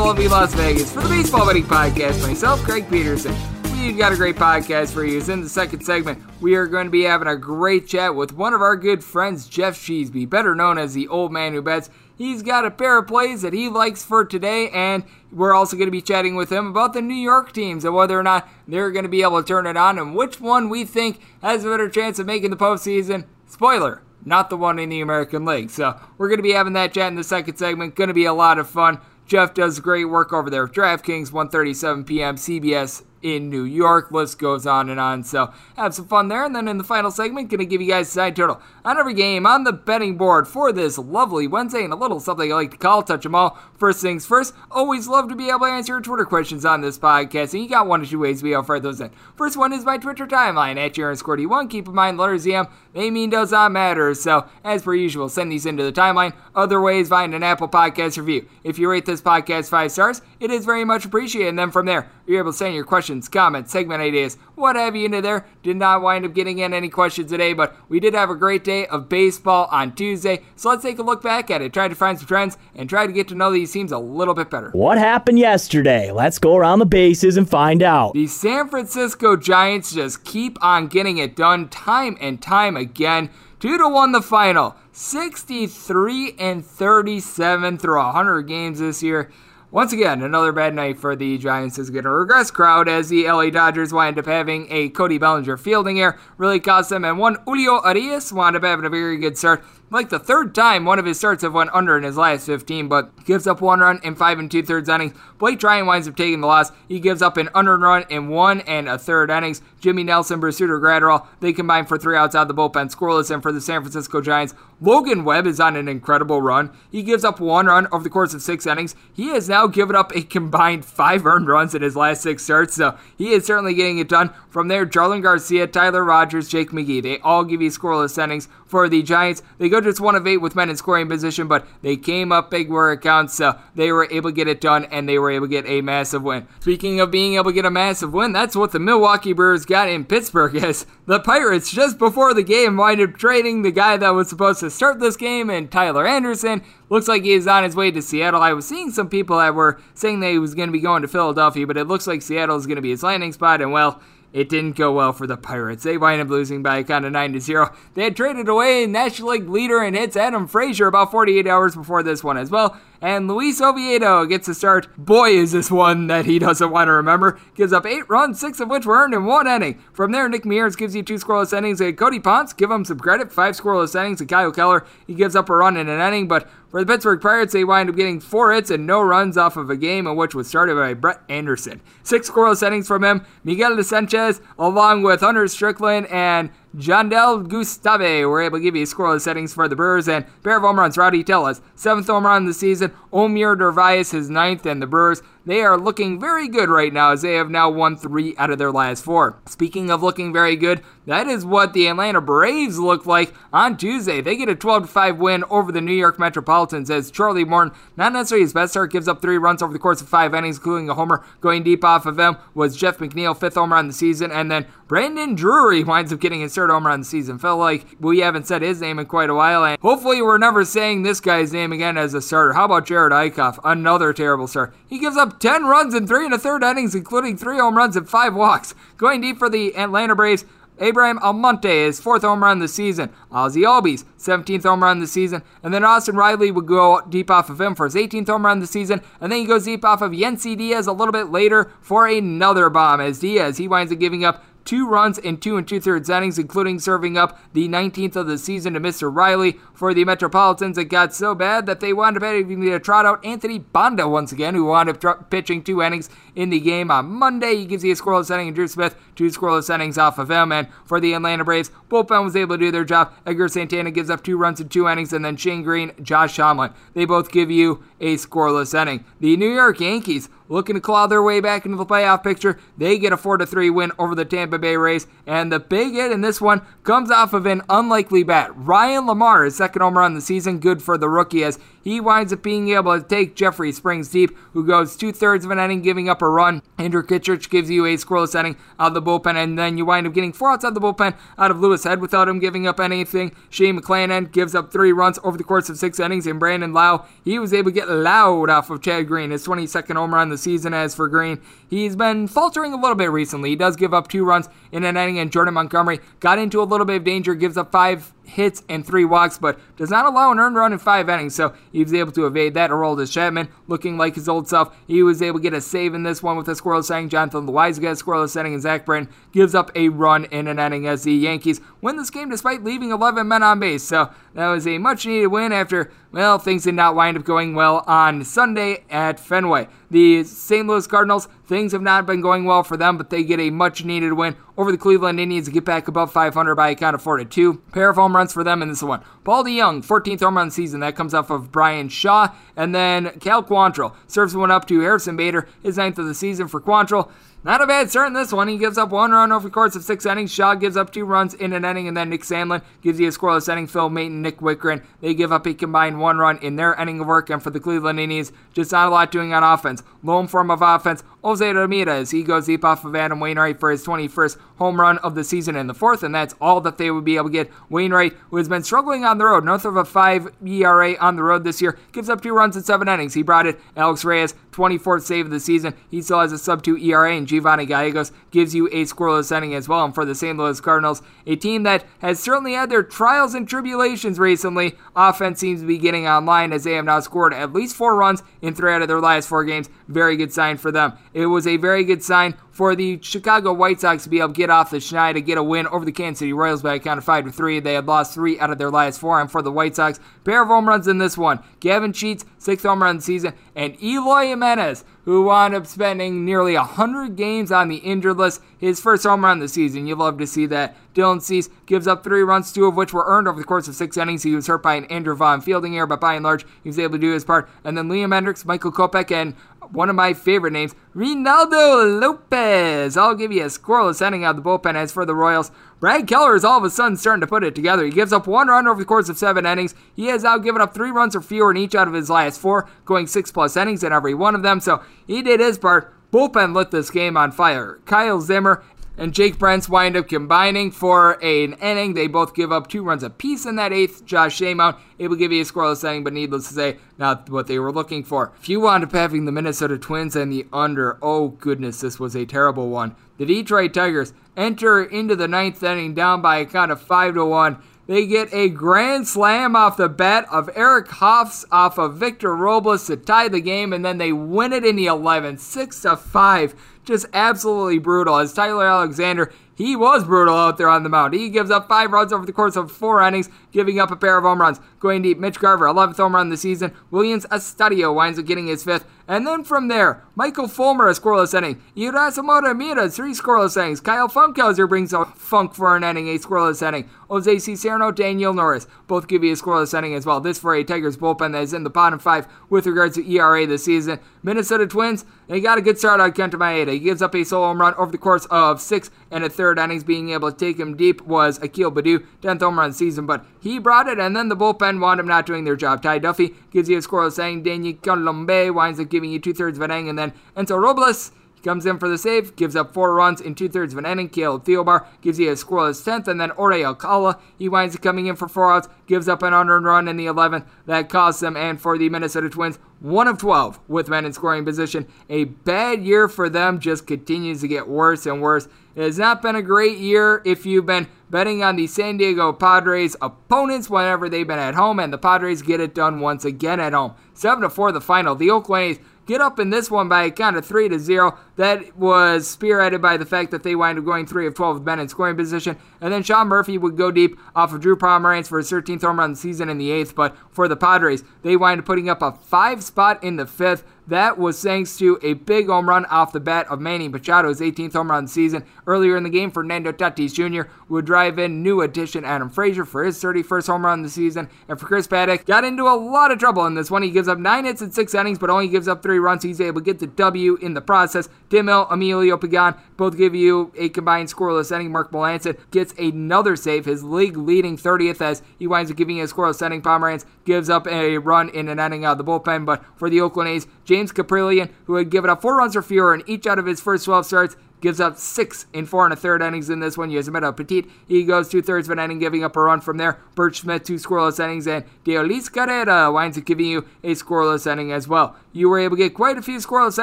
lovely Las Vegas for the Baseball Betting Podcast. Myself, Greg Peterson. We've got a great podcast for you. It's In the second segment, we are going to be having a great chat with one of our good friends, Geoff Sheasby, better known as the old man who bets. He's got a pair of plays that he likes for today, and we're also going to be chatting with him about the New York teams and whether or not they're going to be able to turn it on and which one we think has a better chance of making the postseason. Spoiler, not the one in the American League. So we're going to be having that chat in the second segment. Going to be a lot of fun. Geoff does great work over there DraftKings, 1:37 p.m. CBS in New York. List goes on and on. So have some fun there. And then in the final segment, gonna give you guys a side total on every game on the betting board for this lovely Wednesday and a little something I like to call touch 'em all. First things first, always love to be able to answer your Twitter questions on this podcast. And you got one or two ways be able those in. First one is my Twitter timeline at JaronSquarty1. Keep in mind letters EM, they mean does not matter. So as per usual, send these into the timeline. Other ways, find an Apple Podcast review. If you rate this podcast five stars, it is very much appreciated. And then from there, you're able to send your questions, comments, segment ideas, what have you into there. Did not wind up getting in any questions today, but we did have a great day of baseball on Tuesday. So let's take a look back at it, try to find some trends, and try to get to know these teams a little bit better. What happened yesterday? Let's go around the bases and find out. The San Francisco Giants just keep on getting it done time and time again. 2 to 1 the final. 63 and 37 through 100 games this year. Once again, another bad night for the Giants is going to regress crowd as the LA Dodgers wind up having a Cody Bellinger fielding error, really cost them, and one Julio Urías wound up having a very good start. Like the third time one of his starts have went under in his last 15, but gives up one run in five and two thirds innings. Blake Treinen winds up taking the loss. He gives up an under run in one and a third innings. Jimmy Nelson, Brusdar Graterol, they combine for three outs out of the bullpen, scoreless, and for the San Francisco Giants, Logan Webb is on an incredible run. He gives up one run over the course of six innings. He has now given up a combined five earned runs in his last six starts, so he is certainly getting it done. From there, Jarlin Garcia, Tyler Rogers, Jake McGee, they all give you scoreless innings for the Giants. They go just one of eight with men in scoring position, but they came up big where it counts, they were able to get it done and they were able to get a massive win. Speaking of being able to get a massive win, that's what the Milwaukee Brewers got in Pittsburgh as the Pirates just before the game wind up trading the guy that was supposed to start this game and Tyler Anderson. Looks like he is on his way to Seattle. I was seeing some people that were saying that he was going to be going to Philadelphia, but it looks like Seattle is going to be his landing spot, and well, it didn't go well for the Pirates. They wind up losing by a count of 9 to 0. They had traded away National League leader in hits Adam Frazier about 48 hours before this one as well. And Luis Oviedo gets a start. Boy, is this one that he doesn't want to remember. Gives up eight runs, six of which were earned in one inning. From there, Nick Mears gives you two scoreless innings. And Cody Ponce, give him some credit, five scoreless innings. And Kyle Keller, he gives up a run in an inning. But for the Pittsburgh Pirates, they wind up getting four hits and no runs off of a game in which was started by Brett Anderson. Six scoreless innings from him. Miguel de Sanchez, along with Hunter Strickland and Jandel Gustave were able to give you scoreless settings for the Brewers and pair of home runs. Rowdy Tellez, seventh home run of the season. Omar Narvaez, his ninth, and the Brewers they are looking very good right now as they have now won three out of their last four. Speaking of looking very good, that is what the Atlanta Braves look like on Tuesday. They get a 12 5 win over the New York Metropolitans as Charlie Morton, not necessarily his best start, gives up three runs over the course of five innings, including a homer. Going deep off of him, was Jeff McNeil, fifth homer on the season, and then Brandon Drury winds up getting his third homer on the season. Felt like we haven't said his name in quite a while, and hopefully we're never saying this guy's name again as a starter. How about Jerad Eickhoff? Another terrible start. He gives up 10 runs in three and a third innings, including three home runs and five walks. Going deep for the Atlanta Braves, Abraham Almonte, his fourth home run of the season. Ozzie Albies, 17th home run of the season. And then Austin Riley would go deep off of him for his 18th home run of the season. And then he goes deep off of Yennsy Diaz a little bit later for another bomb. As Diaz, he winds up giving up two runs in two and two thirds innings, including serving up the 19th of the season to Mr. Riley for the Metropolitans. It got so bad that they wound up having to trot out Anthony Banda once again, who wound up pitching two innings in the game on Monday. He gives you a scoreless inning, and Drew Smith two scoreless innings off of him. And for the Atlanta Braves, bullpen was able to do their job. Edgar Santana gives up two runs in two innings, and then Shane Greene, Josh Tomlin, they both give you a scoreless inning. The New York Yankees looking to claw their way back into the playoff picture. They get a 4 3 win over the Tampa Bay Rays. And the big hit in this one comes off of an unlikely bat. Ryan Lamar, his second home run of the season, good for the rookie as he winds up being able to take Jeffrey Springs deep, who goes two thirds of an inning, giving up a run. Andrew Kittredge gives you a scoreless inning out of the bullpen, and then you wind up getting four outs out of the bullpen out of Louis Head without him giving up anything. Shane McClanahan gives up three runs over the course of six innings, and Brandon Lowe, he was able to get loud off of Chad Green, his 22nd home run the season. As for Green, he's been faltering a little bit recently. He does give up two runs in an inning, and Jordan Montgomery got into a little bit of danger, gives up five hits and three walks, but does not allow an earned run in five innings. So he was able to evade that. Aroldis Chapman looking like his old self. He was able to get a save in this one with a squirrel setting. Jonathan Loáisiga gets squirrel setting, and Zach Britton gives up a run in an inning as the Yankees win this game despite leaving 11 men on base. So that was a much needed win after, well, things did not wind up going well on Sunday at Fenway. The St. Louis Cardinals, things have not been going well for them, but they get a much needed win over the Cleveland Indians to get back above 500 by a count of 4 to 2. Pair of home runs for them in this one. Paul DeJong, 14th home run season. That comes off of Bryan Shaw. And then Cal Quantrill serves one up to Harrison Bader, his ninth of the season for Quantrill. Not a bad start in this one. He gives up one run over the course of six innings. Shaw gives up two runs in an inning, and then Nick Sandlin gives you a scoreless inning. Phil Maton, Nick Wittgren, they give up a combined one run in their inning of work. And for the Cleveland Indians, just not a lot doing on offense. Lone form of offense, Jose Ramirez. He goes deep off of Adam Wainwright for his 21st home run of the season in the fourth, and that's all that they would be able to get. Wainwright, who has been struggling on the road, north of a 5 ERA on the road this year, gives up two runs in seven innings. He brought it. Alex Reyes, 24th save of the season. He still has a sub 2 ERA, and Giovanni Gallegos gives you a scoreless inning as well. And for the St. Louis Cardinals, a team that has certainly had their trials and tribulations recently, offense seems to be getting online as they have now scored at least four runs in three out of their last four games. Very good sign for them. It was a very good sign for the Chicago White Sox to be able to get off the schneid to get a win over the Kansas City Royals by a count of 5 to 3. They had lost three out of their last four. And for the White Sox, pair of home runs in this one. Gavin Sheets, sixth home run season, and Eloy Jimenez, who wound up spending nearly 100 games on the injured list, his first home run the season. You love to see that. Dylan Cease gives up three runs, two of which were earned over the course of six innings. He was hurt by an Andrew Vaughn fielding error, but by and large, he was able to do his part. And then Liam Hendriks, Michael Kopech, and one of my favorite names, Reynaldo Lopez. I'll give you a scoreless inning out of the bullpen. As for the Royals, Brad Keller is all of a sudden starting to put it together. He gives up one run over the course of seven innings. He has now given up three runs or fewer in each out of his last four, going six plus innings in every one of them. So he did his part. Bullpen lit this game on fire. Kyle Zimmer and Jake Brentz wind up combining for an inning. They both give up two runs apiece in that eighth. Josh Staumont able to give you a scoreless inning, but needless to say, not what they were looking for. If you wound up having the Minnesota Twins and the under, oh goodness, this was a terrible one. The Detroit Tigers enter into the ninth inning down by a count of five to one. They get a grand slam off the bat of Eric Hofs off of Victor Robles to tie the game, and then they win it in the 11th, 6 to 5 just absolutely brutal. As Tyler Alexander, he was brutal out there on the mound. He gives up five runs over the course of four innings, giving up a pair of home runs. Going deep, Mitch Garver, 11th home run of the season. Willians Astudillo winds up getting his fifth. And then from there, Michael Fulmer, a scoreless inning. Erasmo Ramirez, three scoreless innings. Kyle Funkhouser brings a funk for an inning, a scoreless inning. Jose Cisnero, Daniel Norris, both give you a scoreless inning as well. This for a Tigers bullpen that is in the bottom five with regards to ERA this season. Minnesota Twins, they got a good start on Kenta Maeda. He gives up a solo home run over the course of six and a third innings. Being able to take him deep was Akil Baddoo, 10th home run season, but he brought it, and then the bullpen wound up not doing their job. Ty Duffey gives you a scoreless inning. Daniel Coulombe winds up giving you two thirds of an inning, and then Hansel Robles comes in for the save, gives up four runs in two thirds of an inning. Caleb Thielbar gives you a scoreless 10th, and then Jorge Alcala, he winds up coming in for four outs, gives up an unearned run in the 11th. That costs them, and for the Minnesota Twins, one of 12 with men in scoring position. A bad year for them just continues to get worse and worse. It has not been a great year if you've been betting on the San Diego Padres opponents whenever they've been at home, and the Padres get it done once again at home. 7 to 4 the final. The Oakland A's get up in this one by a count of 3 to 0. That was spearheaded by the fact that they wind up going 3 of 12 with Ben in scoring position. And then Sean Murphy would go deep off of Drew Pomeranz for his 13th home run of the season in the 8th. But for the Padres, they wind up putting up a 5 spot in the 5th. That was thanks to a big home run off the bat of Manny Machado's 18th home run season. Earlier in the game, Fernando Tatis Jr. would drive in new addition Adam Frazier for his 31st home run of the season. And for Chris Paddack, got into a lot of trouble in this one. He gives up 9 hits in 6 innings, but only gives up 3 runs. He's able to get the W in the process. Tim Hill, Emilio Pagan both give you a combined scoreless inning. Mark Melancon gets another save, his league leading 30th as he winds up giving you a scoreless inning. Pomeranz gives up a run in an inning out of the bullpen, but for the Oakland A's, James Kaprielian, who had given up four runs or fewer in each out of his first 12 starts, gives up six in four and a third innings in this one. Yusmeiro Petit, he goes two thirds of an inning, giving up a run from there. Burch Smith, two scoreless innings, and Deolis Guerra winds up giving you a scoreless inning as well. You were able to get quite a few scoreless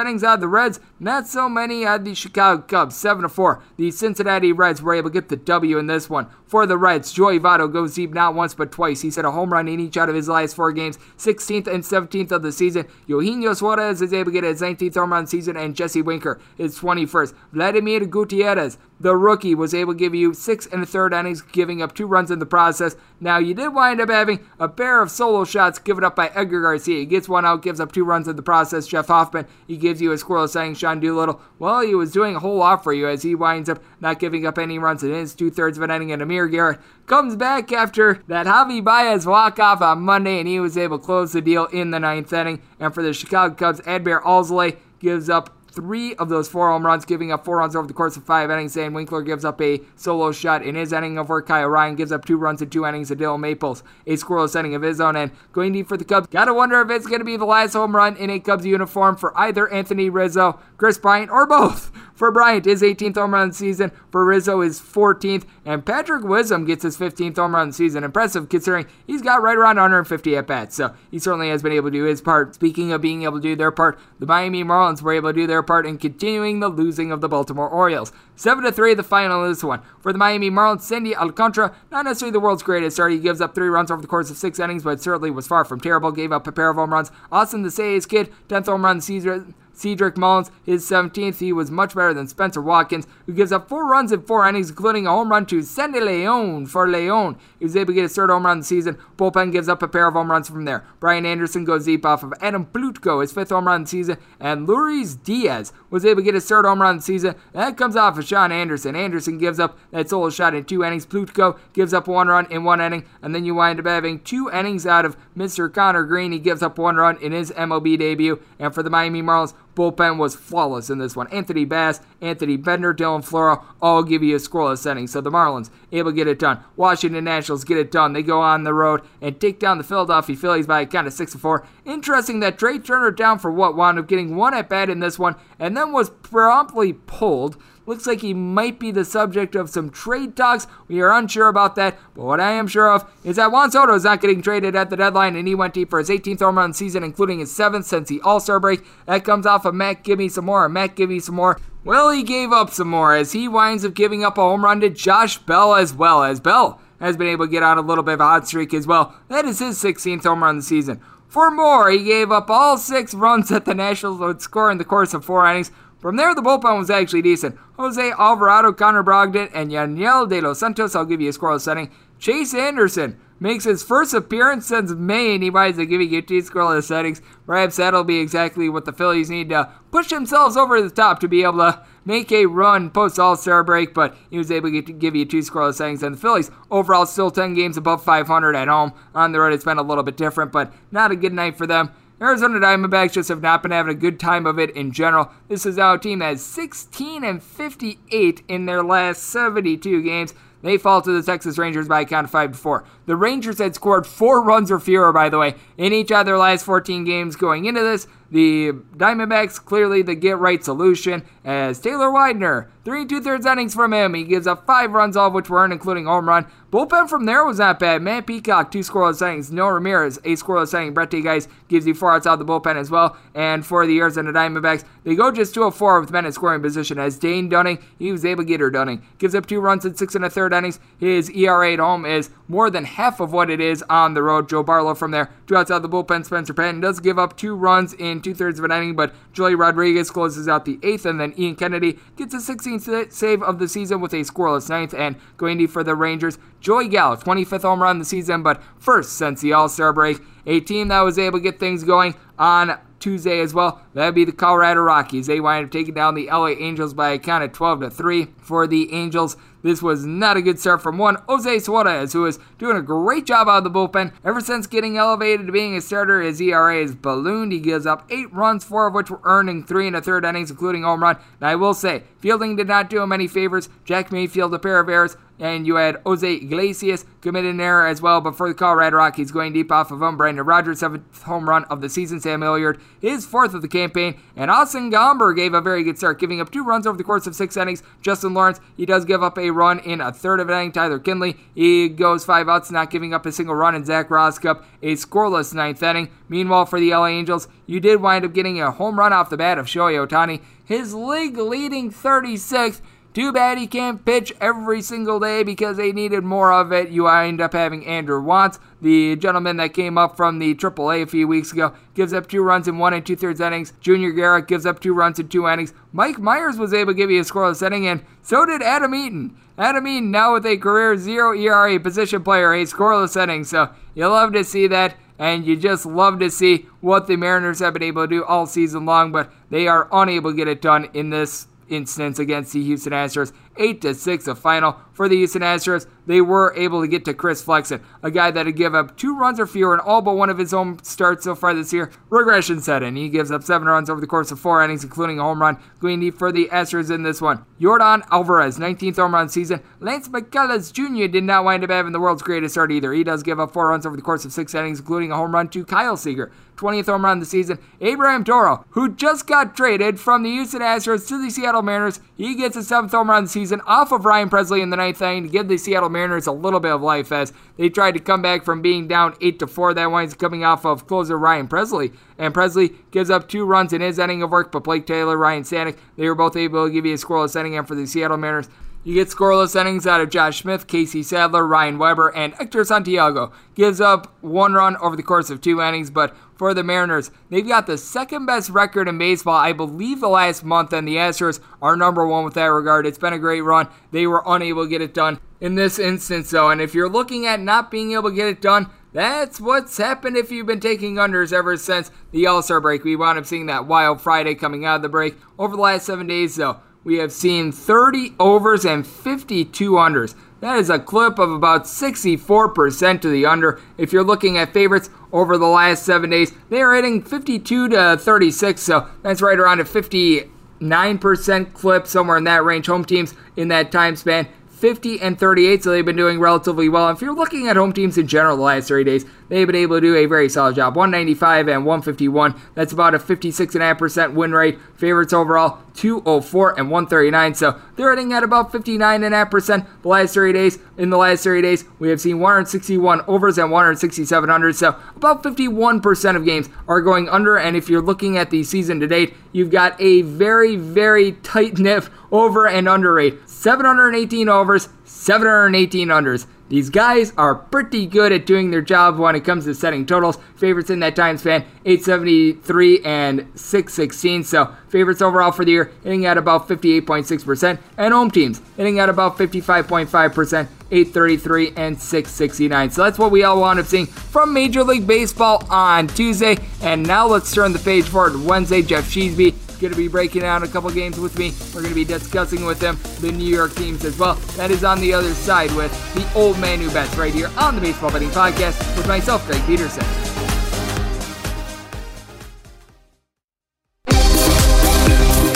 innings out of the Reds, not so many of the Chicago Cubs, 7 to 4. The Cincinnati Reds were able to get the W in this one. For the Reds, Joey Votto goes deep not once but twice. He's hit a home run in each out of his last four games, 16th and 17th of the season. Eugenio Suarez is able to get his 19th home run season, and Jesse Winker is 21st. Vladimir Gutierrez, the rookie, was able to give you six and a third innings, giving up two runs in the process. Now, you did wind up having a pair of solo shots given up by Edgar Garcia. He gets one out, gives up two runs in the process. Jeff Hoffman, he gives you a squirrel saying Sean Doolittle, well, he was doing a whole lot for you as he winds up not giving up any runs in his two thirds of an inning. And Amir Garrett comes back after that Javi Baez walk off on Monday, and he was able to close the deal in the ninth inning. And for the Chicago Cubs, Adbert Alzolay gives up three of those four home runs, giving up four runs over the course of five innings. And Winkler gives up a solo shot in his inning of work. Kyle Ryan, gives up two runs in two innings to Dylan Maples, a scoreless inning of his own. And going deep for the Cubs, gotta wonder if it's gonna be the last home run in a Cubs uniform for either Anthony Rizzo, Kris Bryant, or both. For Bryant, his 18th home run season. For Rizzo, his 14th. And Patrick Wisdom gets his 15th home run season. Impressive considering he's got right around 150 at bats. So he certainly has been able to do his part. Speaking of being able to do their part, the Miami Marlins were able to do their part in continuing the losing of the Baltimore Orioles. 7 to 3, the final this one. For the Miami Marlins, Sandy Alcantara, not necessarily the world's greatest start. He gives up three runs over the course of six innings, but certainly was far from terrible. Gave up a pair of home runs. Austin the Sayes kid, 10th home run season Cedric Mullins, his 17th. He was much better than Spencer Watkins, who gives up four runs in four innings, including a home run to Sandy Leon for Leon. He was able to get his third home run of the season. Bullpen gives up a pair of home runs from there. Brian Anderson goes deep off of Adam Plutko, his fifth home run of the season, and Lewin Diaz was able to get his third home run of the season. That comes off of Shaun Anderson. Anderson gives up that solo shot in two innings. Plutko gives up one run in one inning, and then you wind up having two innings out of Mr. Conner Greene. He gives up one run in his MLB debut, and for the Miami Marlins, bullpen was flawless in this one. Anthony Bass, Anthony Bender, Dylan Floro all give you a scoreless inning. So the Marlins able to get it done. Washington Nationals get it done. They go on the road and take down the Philadelphia Phillies by a count of six to four. Interesting that Trea Turner down for what wound up getting one at bat in this one, and then was promptly pulled. Looks like he might be the subject of some trade talks. We are unsure about that, but what I am sure of is that Juan Soto is not getting traded at the deadline, and he went deep for his 18th home run season, including his seventh since the All Star break. That comes off of Matt Give Me Some More. Matt Give Me Some More. Well, he gave up some more as he winds up giving up a home run to Josh Bell as well as Bell has been able to get on a little bit of a hot streak as well. That is his 16th home run of the season. For more, he gave up all six runs that the Nationals would score in the course of four innings. From there, the bullpen was actually decent. Jose Alvarado, Connor Brogdon, and Enyel De Los Santos, I'll give you a scoreless setting. Chase Anderson makes his first appearance since May, and he winds up giving you two scoreless settings. Perhaps that'll be exactly what the Phillies need to push themselves over the top to be able to make a run post All Star break, but he was able to give you two scoreless settings. And the Phillies, overall, still 10 games above 500 at home. On the road, it's been a little bit different, but not a good night for them. Arizona Diamondbacks just have not been having a good time of it in general. This is now a team that is 16 and 58 in their last 72 games. They fall to the Texas Rangers by a count of 5 to 4. The Rangers had scored four runs or fewer, by the way, in each of their last 14 games going into this. The Diamondbacks clearly the get right solution as Taylor Widener, three and two thirds innings from him. He gives up five runs, all of which were earned, including home run. Bullpen from there was not bad. Matt Peacock, two scoreless innings. Noé Ramirez, a scoreless inning. Brett Guys gives you four outs out of the bullpen as well. And for the Arizona the Diamondbacks, they go just 2 of 4 with men in scoring position as Dane Dunning, he was able to get her Dunning. Gives up two runs in six and a third innings. His ERA at home is more than half of what it is on the road. Joe Barlow from there, two outs out of the bullpen. Spencer Patton does give up two runs in two thirds of an inning, but Joely Rodriguez closes out the eighth, and then Ian Kennedy gets a 16th save of the season with a scoreless ninth. And going for the Rangers, Joey Gallo, 25th home run of the season, but first since the All Star break. A team that was able to get things going on Tuesday as well. That'd be the Colorado Rockies. They wind up taking down the LA Angels by a count of 12 to 3. For the Angels, this was not a good start from one Jose Suarez, who is doing a great job out of the bullpen. Ever since getting elevated to being a starter, his ERA has ballooned. He gives up eight runs, four of which were earned in three and a third innings, including home run. And I will say, fielding did not do him any favors. Jack Mayfield, a pair of errors and you had Jose Iglesias committed an error as well. But for the Colorado Rockies, going deep off of him, Brendan Rodgers, seventh home run of the season. Sam Hilliard, his fourth of the campaign. And Austin Gomber gave a very good start, giving up two runs over the course of six innings. Justin Lawrence, he does give up a run in a third of an inning. Tyler Kinley, he goes five outs, not giving up a single run. And Zach Rosscup, a scoreless ninth inning. Meanwhile, for the LA Angels, you did wind up getting a home run off the bat of Shohei Ohtani, his league leading 36th. Too bad he can't pitch every single day because they needed more of it. You end up having Andrew Wantz, the gentleman that came up from the AAA a few weeks ago, gives up two runs in one and two thirds innings. Junior Guerra gives up two runs in two innings. Mike Mayers was able to give you a scoreless inning, and so did Adam Eaton. Adam Eaton now with a career zero ERA position player, a scoreless inning. So you love to see that and you just love to see what the Mariners have been able to do all season long, but they are unable to get it done in this instance against the Houston Astros. 8 to 6 a final for the Houston Astros. They were able to get to Chris Flexen, a guy that had given up two runs or fewer in all but one of his home starts so far this year. Regression set in. He gives up seven runs over the course of four innings, including a home run. Deep for the Astros in this one. Yordan Alvarez, 19th home run season. Lance McCullers Jr. did not wind up having the world's greatest start either. He does give up four runs over the course of six innings, including a home run to Kyle Seager. 20th home run of the season. Abraham Toro, who just got traded from the Houston Astros to the Seattle Mariners, he gets a seventh home run of the season off of Ryan Pressly in the ninth inning to give the Seattle Mariners a little bit of life as they tried to come back from being down 8 to 4. That winds coming off of closer Ryan Pressly. And Pressly gives up two runs in his inning of work, but Blake Taylor, Ryan Stanek, they were both able to give you a scoreless inning. For the Seattle Mariners, You get scoreless innings out of Josh Smith, Casey Sadler, Ryan Weber, and Hector Santiago. Gives up one run over the course of two innings, but for the Mariners, they've got the second best record in baseball, I believe, the last month, and the Astros are number one with that regard. It's been a great run. They were unable to get it done in this instance, though, and if you're looking at not being able to get it done, that's what's happened if you've been taking unders ever since the All Star break. We wound up seeing that wild Friday coming out of the break. Over the last seven days, though, we have seen 30 overs and 52 unders. That is a clip of about 64% to the under. If you're looking at favorites over the last seven days, they are hitting 52 to 36, so that's right around a 59% clip, somewhere in that range. Home teams in that time span 50 and 38, so they've been doing relatively well. If you're looking at home teams in general the last three days, they've been able to do a very solid job. 195 and 151. That's about a 56.5% win rate. Favorites overall, 204 and 139. So they're hitting at about 59.5% the last 30 days. In the last 30 days, we have seen 161 overs and 167 unders. So about 51% of games are going under. And if you're looking at the season to date, you've got a very, very tight knit over and under rate. 718 overs, 718 unders. These guys are pretty good at doing their job when it comes to setting totals. Favorites in that time span, 873 and 616. So favorites overall for the year hitting at about 58.6%. And home teams hitting at about 55.5%, 833 and 669. So that's what we all wound up seeing from Major League Baseball on Tuesday. And now let's turn the page forward Wednesday. Geoff Sheasby going to be breaking down a couple games with me. We're going to be discussing with them the New York teams as well. That is on the other side with the old man who bets right here on the Baseball Betting Podcast with myself, Greg Peterson.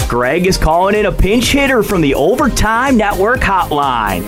Greg is calling in a pinch hitter from the Overtime Network hotline.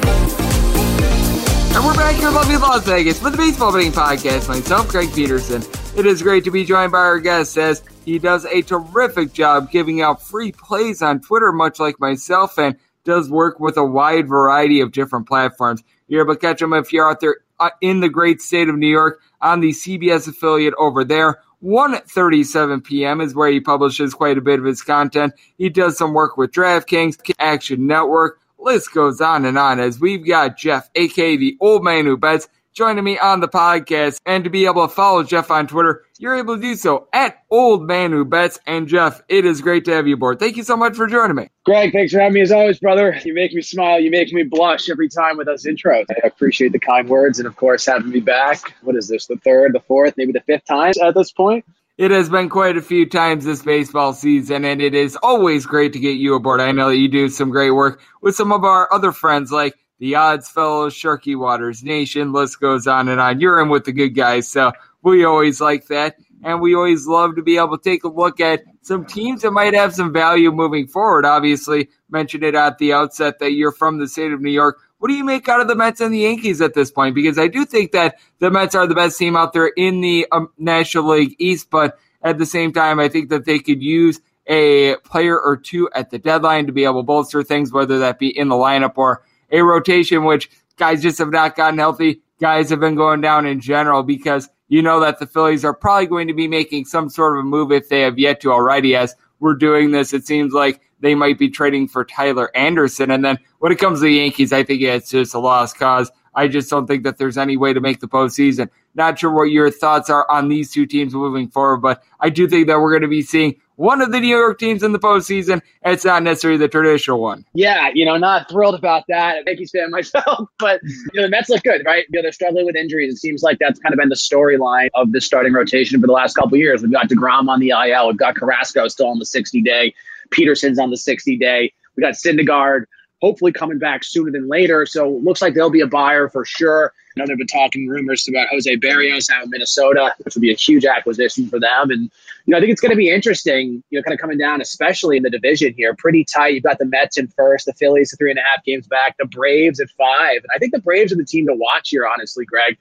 And we're back here in lovely Las Vegas with the Baseball Betting Podcast. Myself, Greg Peterson. It is great to be joined by our guest as he does a terrific job giving out free plays on Twitter, much like myself, and does work with a wide variety of different platforms. You're able to catch him if you're out there uh, in the great state of New York on the CBS affiliate over there. 1:37 p.m. is where he publishes quite a bit of his content. He does some work with DraftKings, Action Network. List goes on and on as we've got Geoff, aka the old man who bets, joining me on the podcast. And to be able to follow Geoff on Twitter, you're able to do so at Old Man Who Bets. And Geoff, it is great to have you aboard. Thank you so much for joining me. Greg, thanks for having me as always, brother. You make me smile. You make me blush every time with us intros. I appreciate the kind words and, of course, having me back. What is this, the third, the fourth, maybe the fifth time at this point? It has been quite a few times this baseball season, and it is always great to get you aboard. I know that you do some great work with some of our other friends like the Odds Fellows, Sharky Waters Nation, list goes on and on. You're in with the good guys, so we always like that. And we always love to be able to take a look at some teams that might have some value moving forward. Obviously, mentioned it at the outset that you're from the state of New York. What do you make out of the Mets and the Yankees at this point? Because I do think that the Mets are the best team out there in the um, National League East, but at the same time, I think that they could use a player or two at the deadline to be able to bolster things, whether that be in the lineup or a rotation, which guys just have not gotten healthy. Guys have been going down in general because you know that the Phillies are probably going to be making some sort of a move if they have yet to already. As we're doing this, it seems like they might be trading for Tyler Anderson. And then when it comes to the Yankees, I think it's just a lost cause. I just don't think that there's any way to make the postseason. Not sure what your thoughts are on these two teams moving forward, but I do think that we're going to be seeing one of the New York teams in the postseason. It's not necessarily the traditional one. Yeah, you know, not thrilled about that. Yankees fan myself, but you know, the Mets look good, right? You know, they're struggling with injuries. It seems like that's kind of been the storyline of the starting rotation for the last couple years. We've got Degrom on the IL. We've got Carrasco still on the 60 day. Peterson's on the 60 day. We got Syndergaard hopefully coming back sooner than later. So looks like they'll be a buyer for sure. I know they've been talking rumors about Jose Berrios out of Minnesota, which would be a huge acquisition for them. And, you know, I think it's going to be interesting, you know, kind of coming down, especially in the division here. Pretty tight. You've got the Mets in first, the Phillies three and a half games back, the Braves at five. And I think the Braves are the team to watch here, honestly, Greg.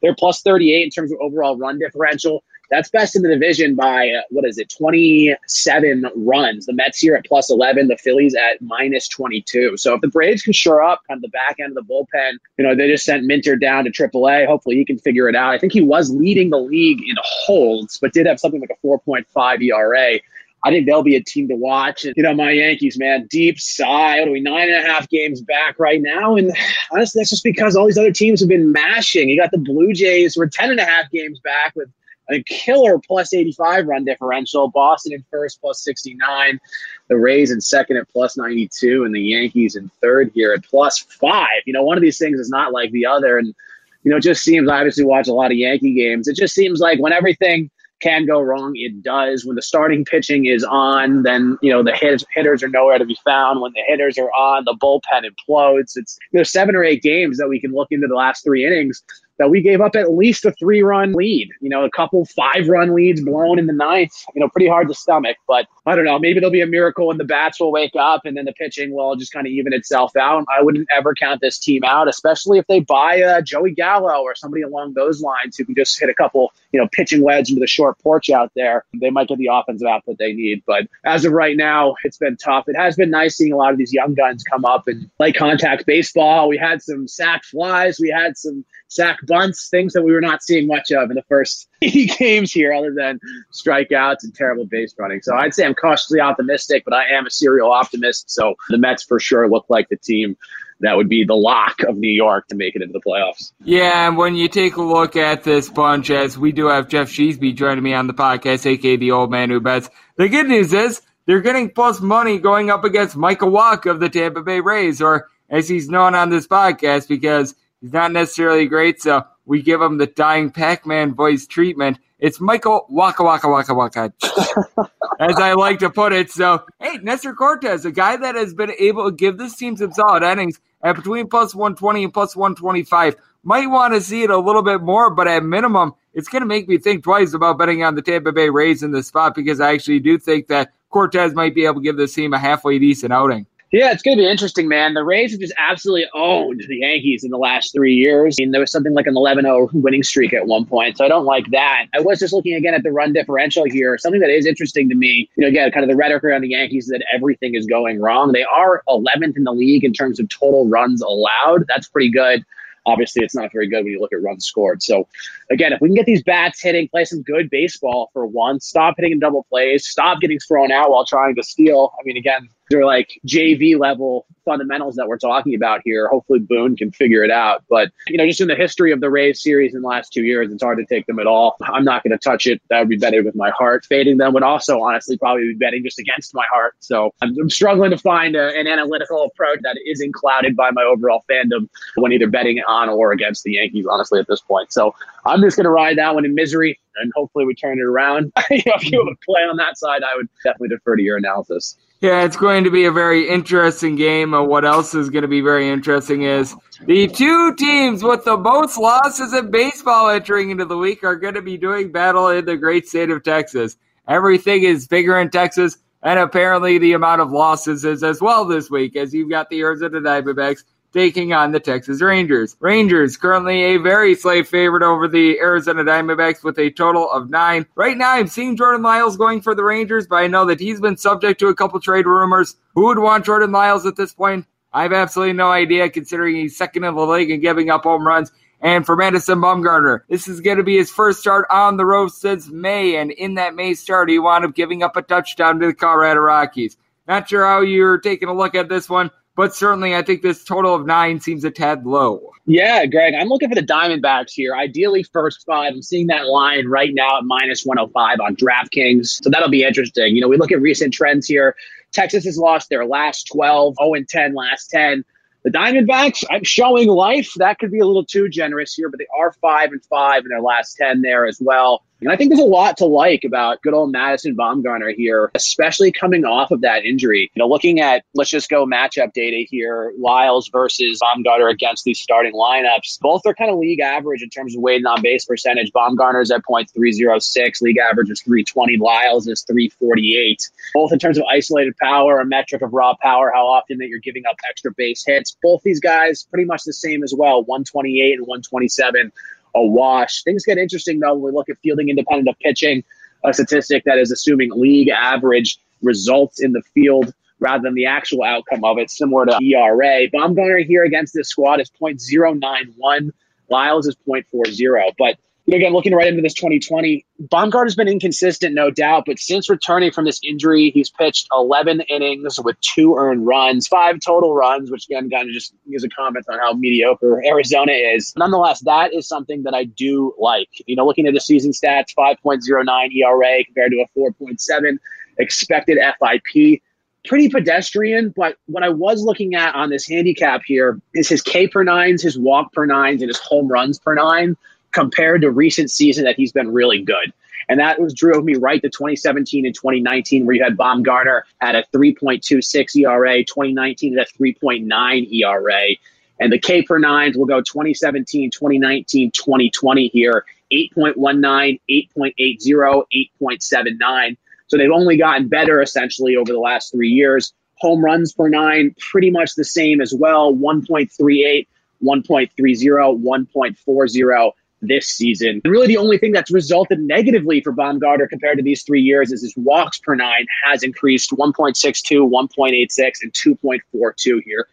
They're plus 38 in terms of overall run differential. That's best in the division by uh, what is it, 27 runs. The Mets here at plus 11, the Phillies at minus 22. So if the Braves can shore up kind of the back end of the bullpen, you know, they just sent Minter down to AAA. Hopefully he can figure it out. I think he was leading the league in holds, but did have something like a 4.5 ERA I think they'll be a team to watch. And, you know, my Yankees, man, deep sigh. What are we, nine and a half games back right now? And honestly, that's just because all these other teams have been mashing. You got the Blue Jays, we're 10 and a half games back with a killer plus 85 run differential. Boston in first plus 69. The Rays in second at plus 92. And the Yankees in third here at plus five. You know, one of these things is not like the other. And, you know, it just seems, I obviously watch a lot of Yankee games. It just seems like when everything – can go wrong. It does. When the starting pitching is on, then you know the hit, hitters are nowhere to be found. When the hitters are on, the bullpen implodes. It's there's seven or eight games that we can look into the last three innings that we gave up at least a three run lead. You know, a couple five run leads blown in the ninth. You know, pretty hard to stomach. But I don't know. Maybe there'll be a miracle and the bats will wake up and then the pitching will just kind of even itself out. I wouldn't ever count this team out, especially if they buy uh, Joey Gallo or somebody along those lines who can just hit a couple, you know, pitching wedge into the short porch out there. They might get the offensive output they need. But as of right now, it's been tough. It has been nice seeing a lot of these young guns come up and play contact baseball. We had some sack flies. We had some sack bunts, things that we were not seeing much of in the first games here, other than strikeouts and terrible base running. So I'd say I'm cautiously optimistic, but I am a serial optimist. So the Mets for sure look like the team that would be the lock of New York to make it into the playoffs. Yeah, and when you take a look at this bunch, as we do have Geoff Sheasby joining me on the podcast, aka the old man who bets, the good news is they're getting plus money going up against Michael Wacha of the Tampa Bay Rays, or as he's known on this podcast, because He's not necessarily great, so we give him the dying Pac-Man voice treatment. It's Michael Waka Waka Waka Waka, as I like to put it. So, hey, Nestor Cortes, a guy that has been able to give this team some solid innings at between plus 120 and plus 125. Might want to see it a little bit more, but at minimum, it's going to make me think twice about betting on the Tampa Bay Rays in this spot because I actually do think that Cortes might be able to give this team a halfway decent outing. Yeah, it's going to be interesting, man. The Rays have just absolutely owned the Yankees in the last three years. I mean, there was something like an 11 0 winning streak at one point, so I don't like that. I was just looking again at the run differential here. Something that is interesting to me, you know, again, kind of the rhetoric around the Yankees that everything is going wrong. They are 11th in the league in terms of total runs allowed. That's pretty good. Obviously, it's not very good when you look at runs scored. So, again, if we can get these bats hitting, play some good baseball for once, stop hitting in double plays, stop getting thrown out while trying to steal. I mean, again, they're like JV level fundamentals that we're talking about here. Hopefully Boone can figure it out. But, you know, just in the history of the Rays series in the last two years, it's hard to take them at all. I'm not going to touch it. That would be betting with my heart. Fading them would also honestly probably be betting just against my heart. So I'm, I'm struggling to find a, an analytical approach that isn't clouded by my overall fandom when either betting on or against the Yankees, honestly, at this point. So I'm just going to ride that one in misery and hopefully we turn it around. if you have a play on that side, I would definitely defer to your analysis. Yeah, it's going to be a very interesting game. Uh, what else is going to be very interesting is the two teams with the most losses in baseball entering into the week are going to be doing battle in the great state of Texas. Everything is bigger in Texas, and apparently the amount of losses is as well this week, as you've got the Arizona Diamondbacks taking on the Texas Rangers. Rangers currently a very slight favorite over the Arizona Diamondbacks with a total of nine. Right now, I'm seeing Jordan Lyles going for the Rangers, but I know that he's been subject to a couple trade rumors. Who would want Jordan Lyles at this point? I have absolutely no idea, considering he's second in the league and giving up home runs. And for Madison Bumgarner, this is going to be his first start on the road since May. And in that May start, he wound up giving up a touchdown to the Colorado Rockies. Not sure how you're taking a look at this one, but certainly I think this total of nine seems a tad low. Yeah, Greg, I'm looking for the Diamondbacks here. Ideally, first five. I'm seeing that line right now at minus 105 on DraftKings. So that'll be interesting. You know, we look at recent trends here. Texas has lost their last 12, 0 and 10, last 10. The Diamondbacks, I'm showing life. That could be a little too generous here, but they are five and five in their last 10 there as well. And I think there's a lot to like about good old Madison Bumgarner here, especially coming off of that injury. You know, looking at, let's just go matchup data here Lyles versus Bumgarner against these starting lineups. Both are kind of league average in terms of weighted on base percentage. Bumgarner's at .306, league average is 320. Lyles is 348. Both in terms of isolated power, a metric of raw power, how often that you're giving up extra base hits. Both these guys pretty much the same as well 128 and 127 a wash. Things get interesting though when we look at fielding independent of pitching, a statistic that is assuming league average results in the field rather than the actual outcome of it, similar to ERA. Bumgarner here against this squad is .091. Lyles is .40. But again, looking right into this 2020, Bumgarner's been inconsistent, no doubt, but since returning from this injury, he's pitched 11 innings with two earned runs, five total runs, which again kind of just gives a comment on how mediocre Arizona is. Nonetheless, that is something that I do like. You know, looking at the season stats, 5.09 ERA compared to a 4.7 expected FIP pretty pedestrian, but what I was looking at on this handicap here is his K per nines, his walk per nines, and his home runs per nine compared to recent season that he's been really good. And that was drove me right to 2017 and 2019, where you had Bumgarner at a 3.26 ERA, 2019 at a 3.9 ERA. And the K per nines will go 2017, 2019, 2020 here 8.19, 8.80, 8.79. So they've only gotten better essentially over the last three years. Home runs per nine, pretty much the same as well 1.38, 1.30, 1.40 this season. And really, the only thing that's resulted negatively for Bumgarner compared to these three years is his walks per nine has increased 1.62, 1.86, and 2.42 here.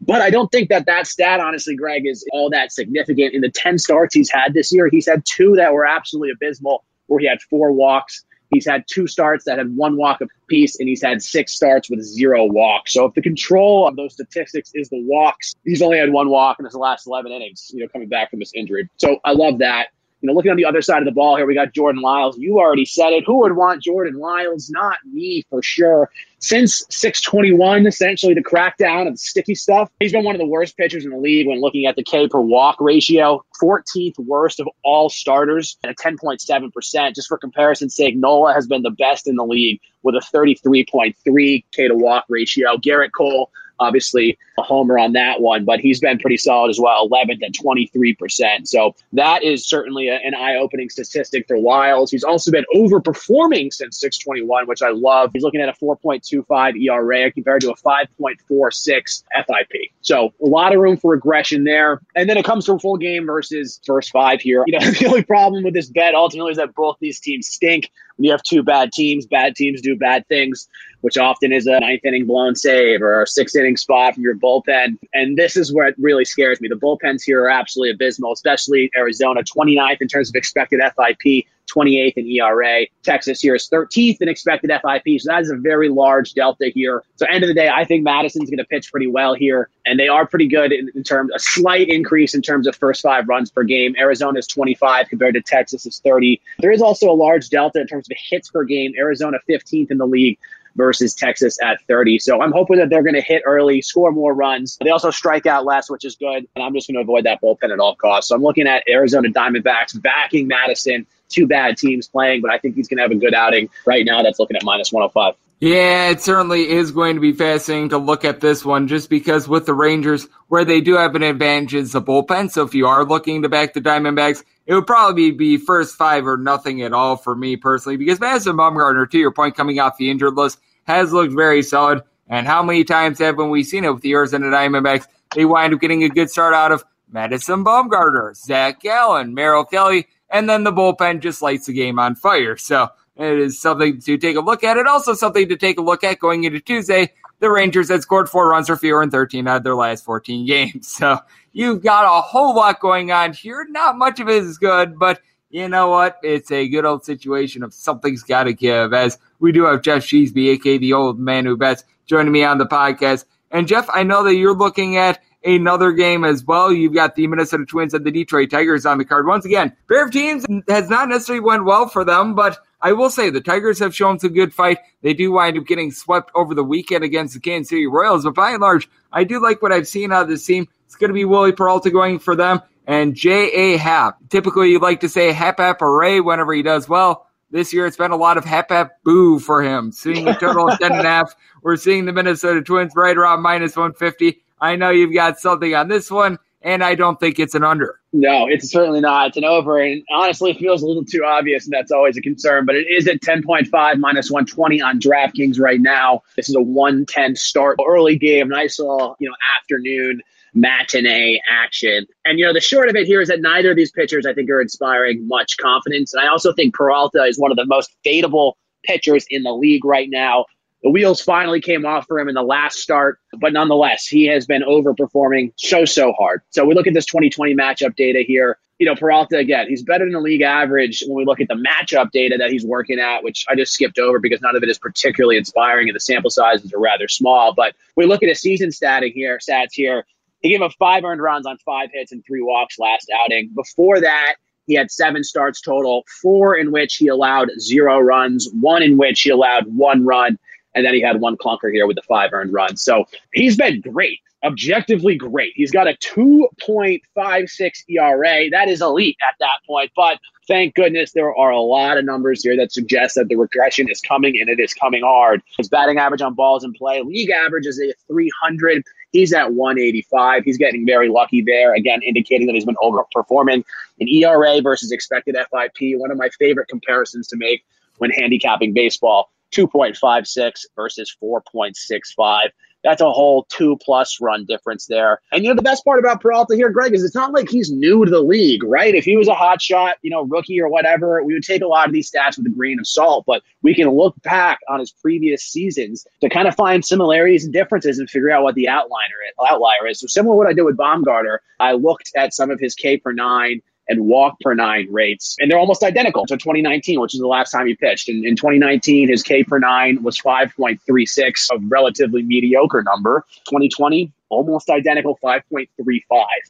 But I don't think that that stat, honestly, Greg, is all that significant. In the 10 starts he's had this year, he's had two that were absolutely abysmal, where he had four walks He's had two starts that had one walk apiece, and he's had six starts with zero walks. So if the control of those statistics is the walks, he's only had one walk in his last 11 innings, you know, coming back from this injury. So I love that. You know, looking on the other side of the ball here, we got Jordan Lyles. You already said it. Who would want Jordan Lyles? Not me for sure. Since 621, essentially the crackdown of sticky stuff, he's been one of the worst pitchers in the league when looking at the K per walk ratio. 14th worst of all starters at a 10.7%. Just for comparison's sake, Nola has been the best in the league with a 33.3 K to walk ratio. Gerrit Cole obviously a homer on that one, but he's been pretty solid as well, 11 to 23%. So that is certainly a, an eye opening statistic for Lyles. He's also been overperforming since 621, which I love. He's looking at a 4.25 ERA compared to a 5.46 FIP. So a lot of room for regression there. And then it comes a full game versus first five here. You know, the only problem with this bet ultimately is that both these teams stink. You have two bad teams, bad teams do bad things which often is a ninth inning blown save or a sixth inning spot from your bullpen. And this is where it really scares me. The bullpens here are absolutely abysmal, especially Arizona, 29th in terms of expected FIP, 28th in ERA. Texas here is 13th in expected FIP. So that is a very large delta here. So end of the day, I think Madison's going to pitch pretty well here. And they are pretty good in, in terms, a slight increase in terms of first five runs per game. Arizona is 25 compared to Texas is 30. There is also a large delta in terms of hits per game. Arizona 15th in the league versus Texas at 30. So I'm hoping that they're going to hit early, score more runs. They also strike out less, which is good. And I'm just going to avoid that bullpen at all costs. So I'm looking at Arizona Diamondbacks backing Madison. Two bad teams playing, but I think he's going to have a good outing right now. That's looking at minus 105. Yeah, it certainly is going to be fascinating to look at this one just because with the Rangers, where they do have an advantage is the bullpen. So if you are looking to back the Diamondbacks, it would probably be first five or nothing at all for me personally because Madison Bumgarner, to your point, coming off the injured list, has looked very solid. And how many times haven't we seen it with the Arizona Diamondbacks? They wind up getting a good start out of Madison Bumgarner, Zac Gallen, Merrill Kelly, and then the bullpen just lights the game on fire. So it is something to take a look at. And also something to take a look at going into Tuesday. The Rangers had scored four runs or fewer in 13 out of their last 14 games. So You've got a whole lot going on here. Not much of it is good, but you know what? It's a good old situation of something's got to give. As we do have Geoff Sheasby, aka the old man who bets, joining me on the podcast. And Geoff, I know that you're looking at another game as well. You've got the Minnesota Twins and the Detroit Tigers on the card. Once again, pair of teams has not necessarily went well for them, but I will say the Tigers have shown some good fight. They do wind up getting swept over the weekend against the Kansas City Royals, but by and large, I do like what I've seen out of this team. It's going to be Wily Peralta going for them and J.A. Happ. Typically, you like to say Hap Hap Hooray whenever he does well. This year, it's been a lot of Hap Hap Boo for him. Seeing a total of 10 and half. We're seeing the Minnesota Twins right around minus 150. I know you've got something on this one, and I don't think it's an under. No, it's certainly not. It's an over, and honestly, it feels a little too obvious, and that's always a concern. But it is at 10.5 minus 120 on DraftKings right now. This is a 110 start early game. Nice little, you know, afternoon matinee action. And, you know, the short of it here is that neither of these pitchers, I think, are inspiring much confidence. And I also think Peralta is one of the most fadeable pitchers in the league right now. The wheels finally came off for him in the last start, but nonetheless, he has been overperforming so, so hard. So we look at this 2020 matchup data here. you know, Peralta again, he's better than the league average when we look at the matchup data that he's working at, which I just skipped over because none of it is particularly inspiring and the sample sizes are rather small. But we look at his season statting here, stats here. He gave up five earned runs on five hits and three walks last outing. Before that, he had seven starts total, four in which he allowed zero runs, one in which he allowed one run, and then he had one clunker here with the five earned runs. So he's been great objectively great. He's got a 2.56 ERA. That is elite at that point. But thank goodness there are a lot of numbers here that suggest that the regression is coming and it is coming hard. His batting average on balls in play, league average is a 300. He's at 185. He's getting very lucky there, again, indicating that he's been overperforming. An ERA versus expected FIP, one of my favorite comparisons to make when handicapping baseball. 2.56 versus 4.65 that's a whole two plus run difference there. And you know, the best part about Peralta here, Greg, is it's not like he's new to the league, right? If he was a hot shot, you know, rookie or whatever, we would take a lot of these stats with a grain of salt, but we can look back on his previous seasons to kind of find similarities and differences and figure out what the outliner outlier is. So similar to what I did with Bumgarner, I looked at some of his K per nine and walk per nine rates. And they're almost identical to 2019, which is the last time he pitched. In, in 2019, his K per nine was 5.36, a relatively mediocre number. 2020, almost identical, 5.35.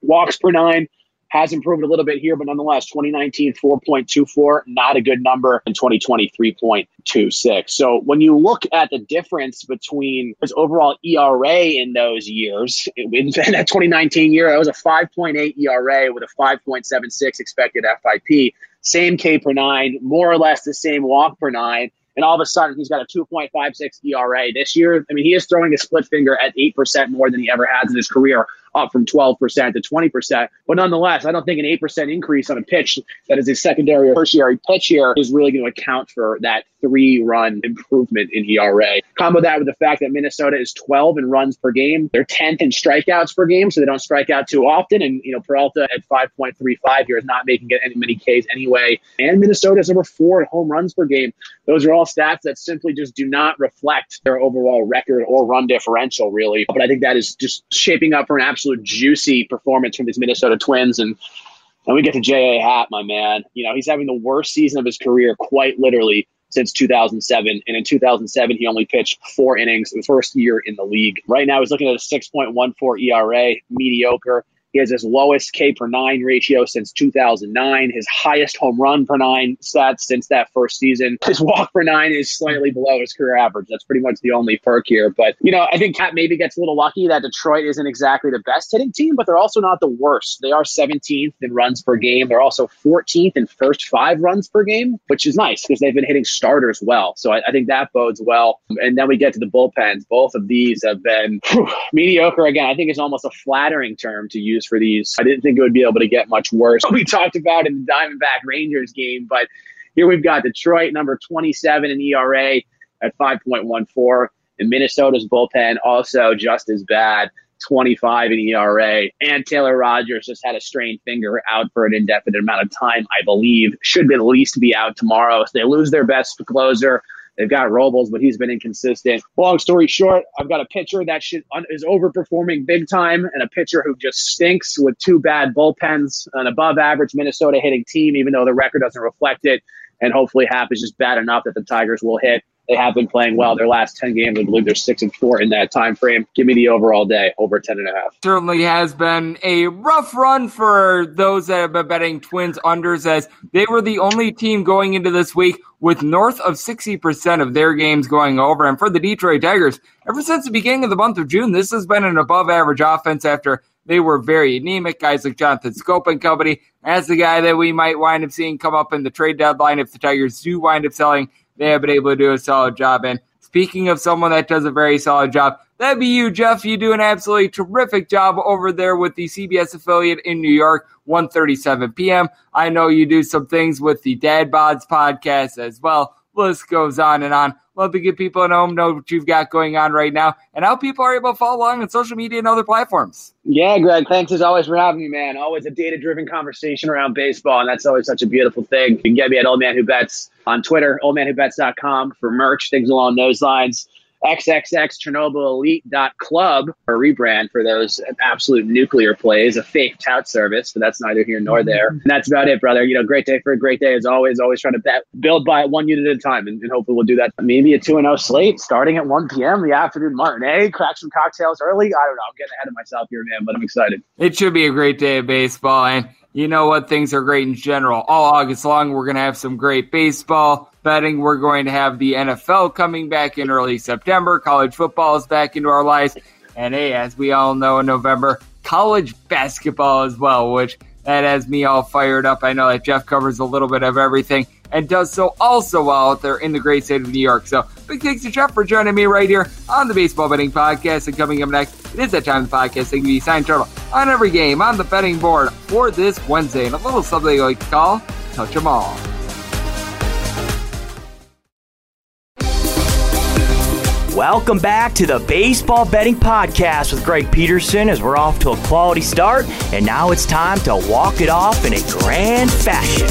Walks per nine, has improved a little bit here, but nonetheless, 2019, 4.24, not a good number, and 2020, 3.26. So when you look at the difference between his overall ERA in those years, in that 2019 year, it was a 5.8 ERA with a 5.76 expected FIP. Same K per nine, more or less the same walk per nine. And all of a sudden, he's got a 2.56 ERA this year. I mean, he is throwing a split finger at 8% more than he ever has in his career up from 12% to 20%. But nonetheless, I don't think an 8% increase on a pitch that is a secondary or tertiary pitch here is really going to account for that three run improvement in ERA. Combo that with the fact that Minnesota is 12 in runs per game. They're 10th in strikeouts per game, so they don't strike out too often. And, you know, Peralta at 5.35 here is not making it any many Ks anyway. And Minnesota is number four in home runs per game. Those are all stats that simply just do not reflect their overall record or run differential, really. But I think that is just shaping up for an absolute absolute juicy performance from these Minnesota Twins. And and we get to J.A. Happ, my man. You know, he's having the worst season of his career, quite literally, since 2007. And in 2007, he only pitched four innings, his first year in the league. Right now, he's looking at a 6.14 ERA, mediocre. He has his lowest K per nine ratio since 2009, his highest home run per nine stats since that first season. His walk per nine is slightly below his career average. That's pretty much the only perk here. But, you know, I think Cat maybe gets a little lucky that Detroit isn't exactly the best hitting team, but they're also not the worst. They are 17th in runs per game. They're also 14th in first five runs per game, which is nice because they've been hitting starters well. So I, I, think that bodes well. And then we get to the bullpens. Both of these have been whew, mediocre again. I think it's almost a flattering term to use for these. I didn't think it would be able to get much worse. We talked about in the Diamondback Rangers game, but here we've got Detroit number 27 in ERA at 5.14, and Minnesota's bullpen also just as bad. 25 in ERA. And Taylor Rogers just had a strained finger out for an indefinite amount of time, I believe. Should at least be out tomorrow. If they lose their best closer, They've got Robles, but he's been inconsistent. Long story short, I've got a pitcher that should, is overperforming big time and a pitcher who just stinks with two bad bullpens, an above average Minnesota hitting team, even though the record doesn't reflect it. And hopefully Happ is just bad enough that the Tigers will hit they have been playing well. Their last 10 games, I believe they're 6 and 4 in that time frame. Give me the overall day, over 10 and a half. Certainly has been a rough run for those that have been betting Twins unders as they were the only team going into this week with north of 60% of their games going over. And for the Detroit Tigers, ever since the beginning of the month of June, this has been an above average offense after they were very anemic. Guys like Jonathan Schoop and company, as the guy that we might wind up seeing come up in the trade deadline if the Tigers do wind up selling they have been able to do a solid job. And speaking of someone that does a very solid job, that'd be you, Geoff. You do an absolutely terrific job over there with the CBS affiliate in New York, 1:37 p.m. I know you do some things with the Dad Bods podcast as well. List goes on and on. Love to get people at home know what you've got going on right now and how people are able to follow along on social media and other platforms. Yeah, Greg, thanks as always for having me, man. Always a data driven conversation around baseball, and that's always such a beautiful thing. You can get me at Old Man Who Bets on Twitter, oldmanwhobets.com for merch, things along those lines. XXX Chernobyl Elite Club, a rebrand for those absolute nuclear plays, a fake tout service, but that's neither here nor mm-hmm. there. And that's about it, brother. You know, great day for a great day as always. Always trying to bet, build by one unit at a time, and, and hopefully we'll do that. Maybe a 2 0 slate starting at 1 p.m. the afternoon matinee, eh? crack some cocktails early. I don't know. I'm getting ahead of myself here, man, but I'm excited. It should be a great day of baseball. And you know what? Things are great in general. All August long, we're going to have some great baseball betting. We're going to have the NFL coming back in early September. College football is back into our lives. And hey, as we all know in November, college basketball as well, which that has me all fired up. I know that Geoff covers a little bit of everything and does so also well out there in the great state of New York. So big thanks to Geoff for joining me right here on the Baseball Betting Podcast. And coming up next, it is that time of the podcast. They you sign total on every game on the betting board for this Wednesday. And a little something like call Touch 'em All. Welcome back to the Baseball Betting Podcast with Greg Peterson as we're off to a quality start, and now it's time to walk it off in a grand fashion.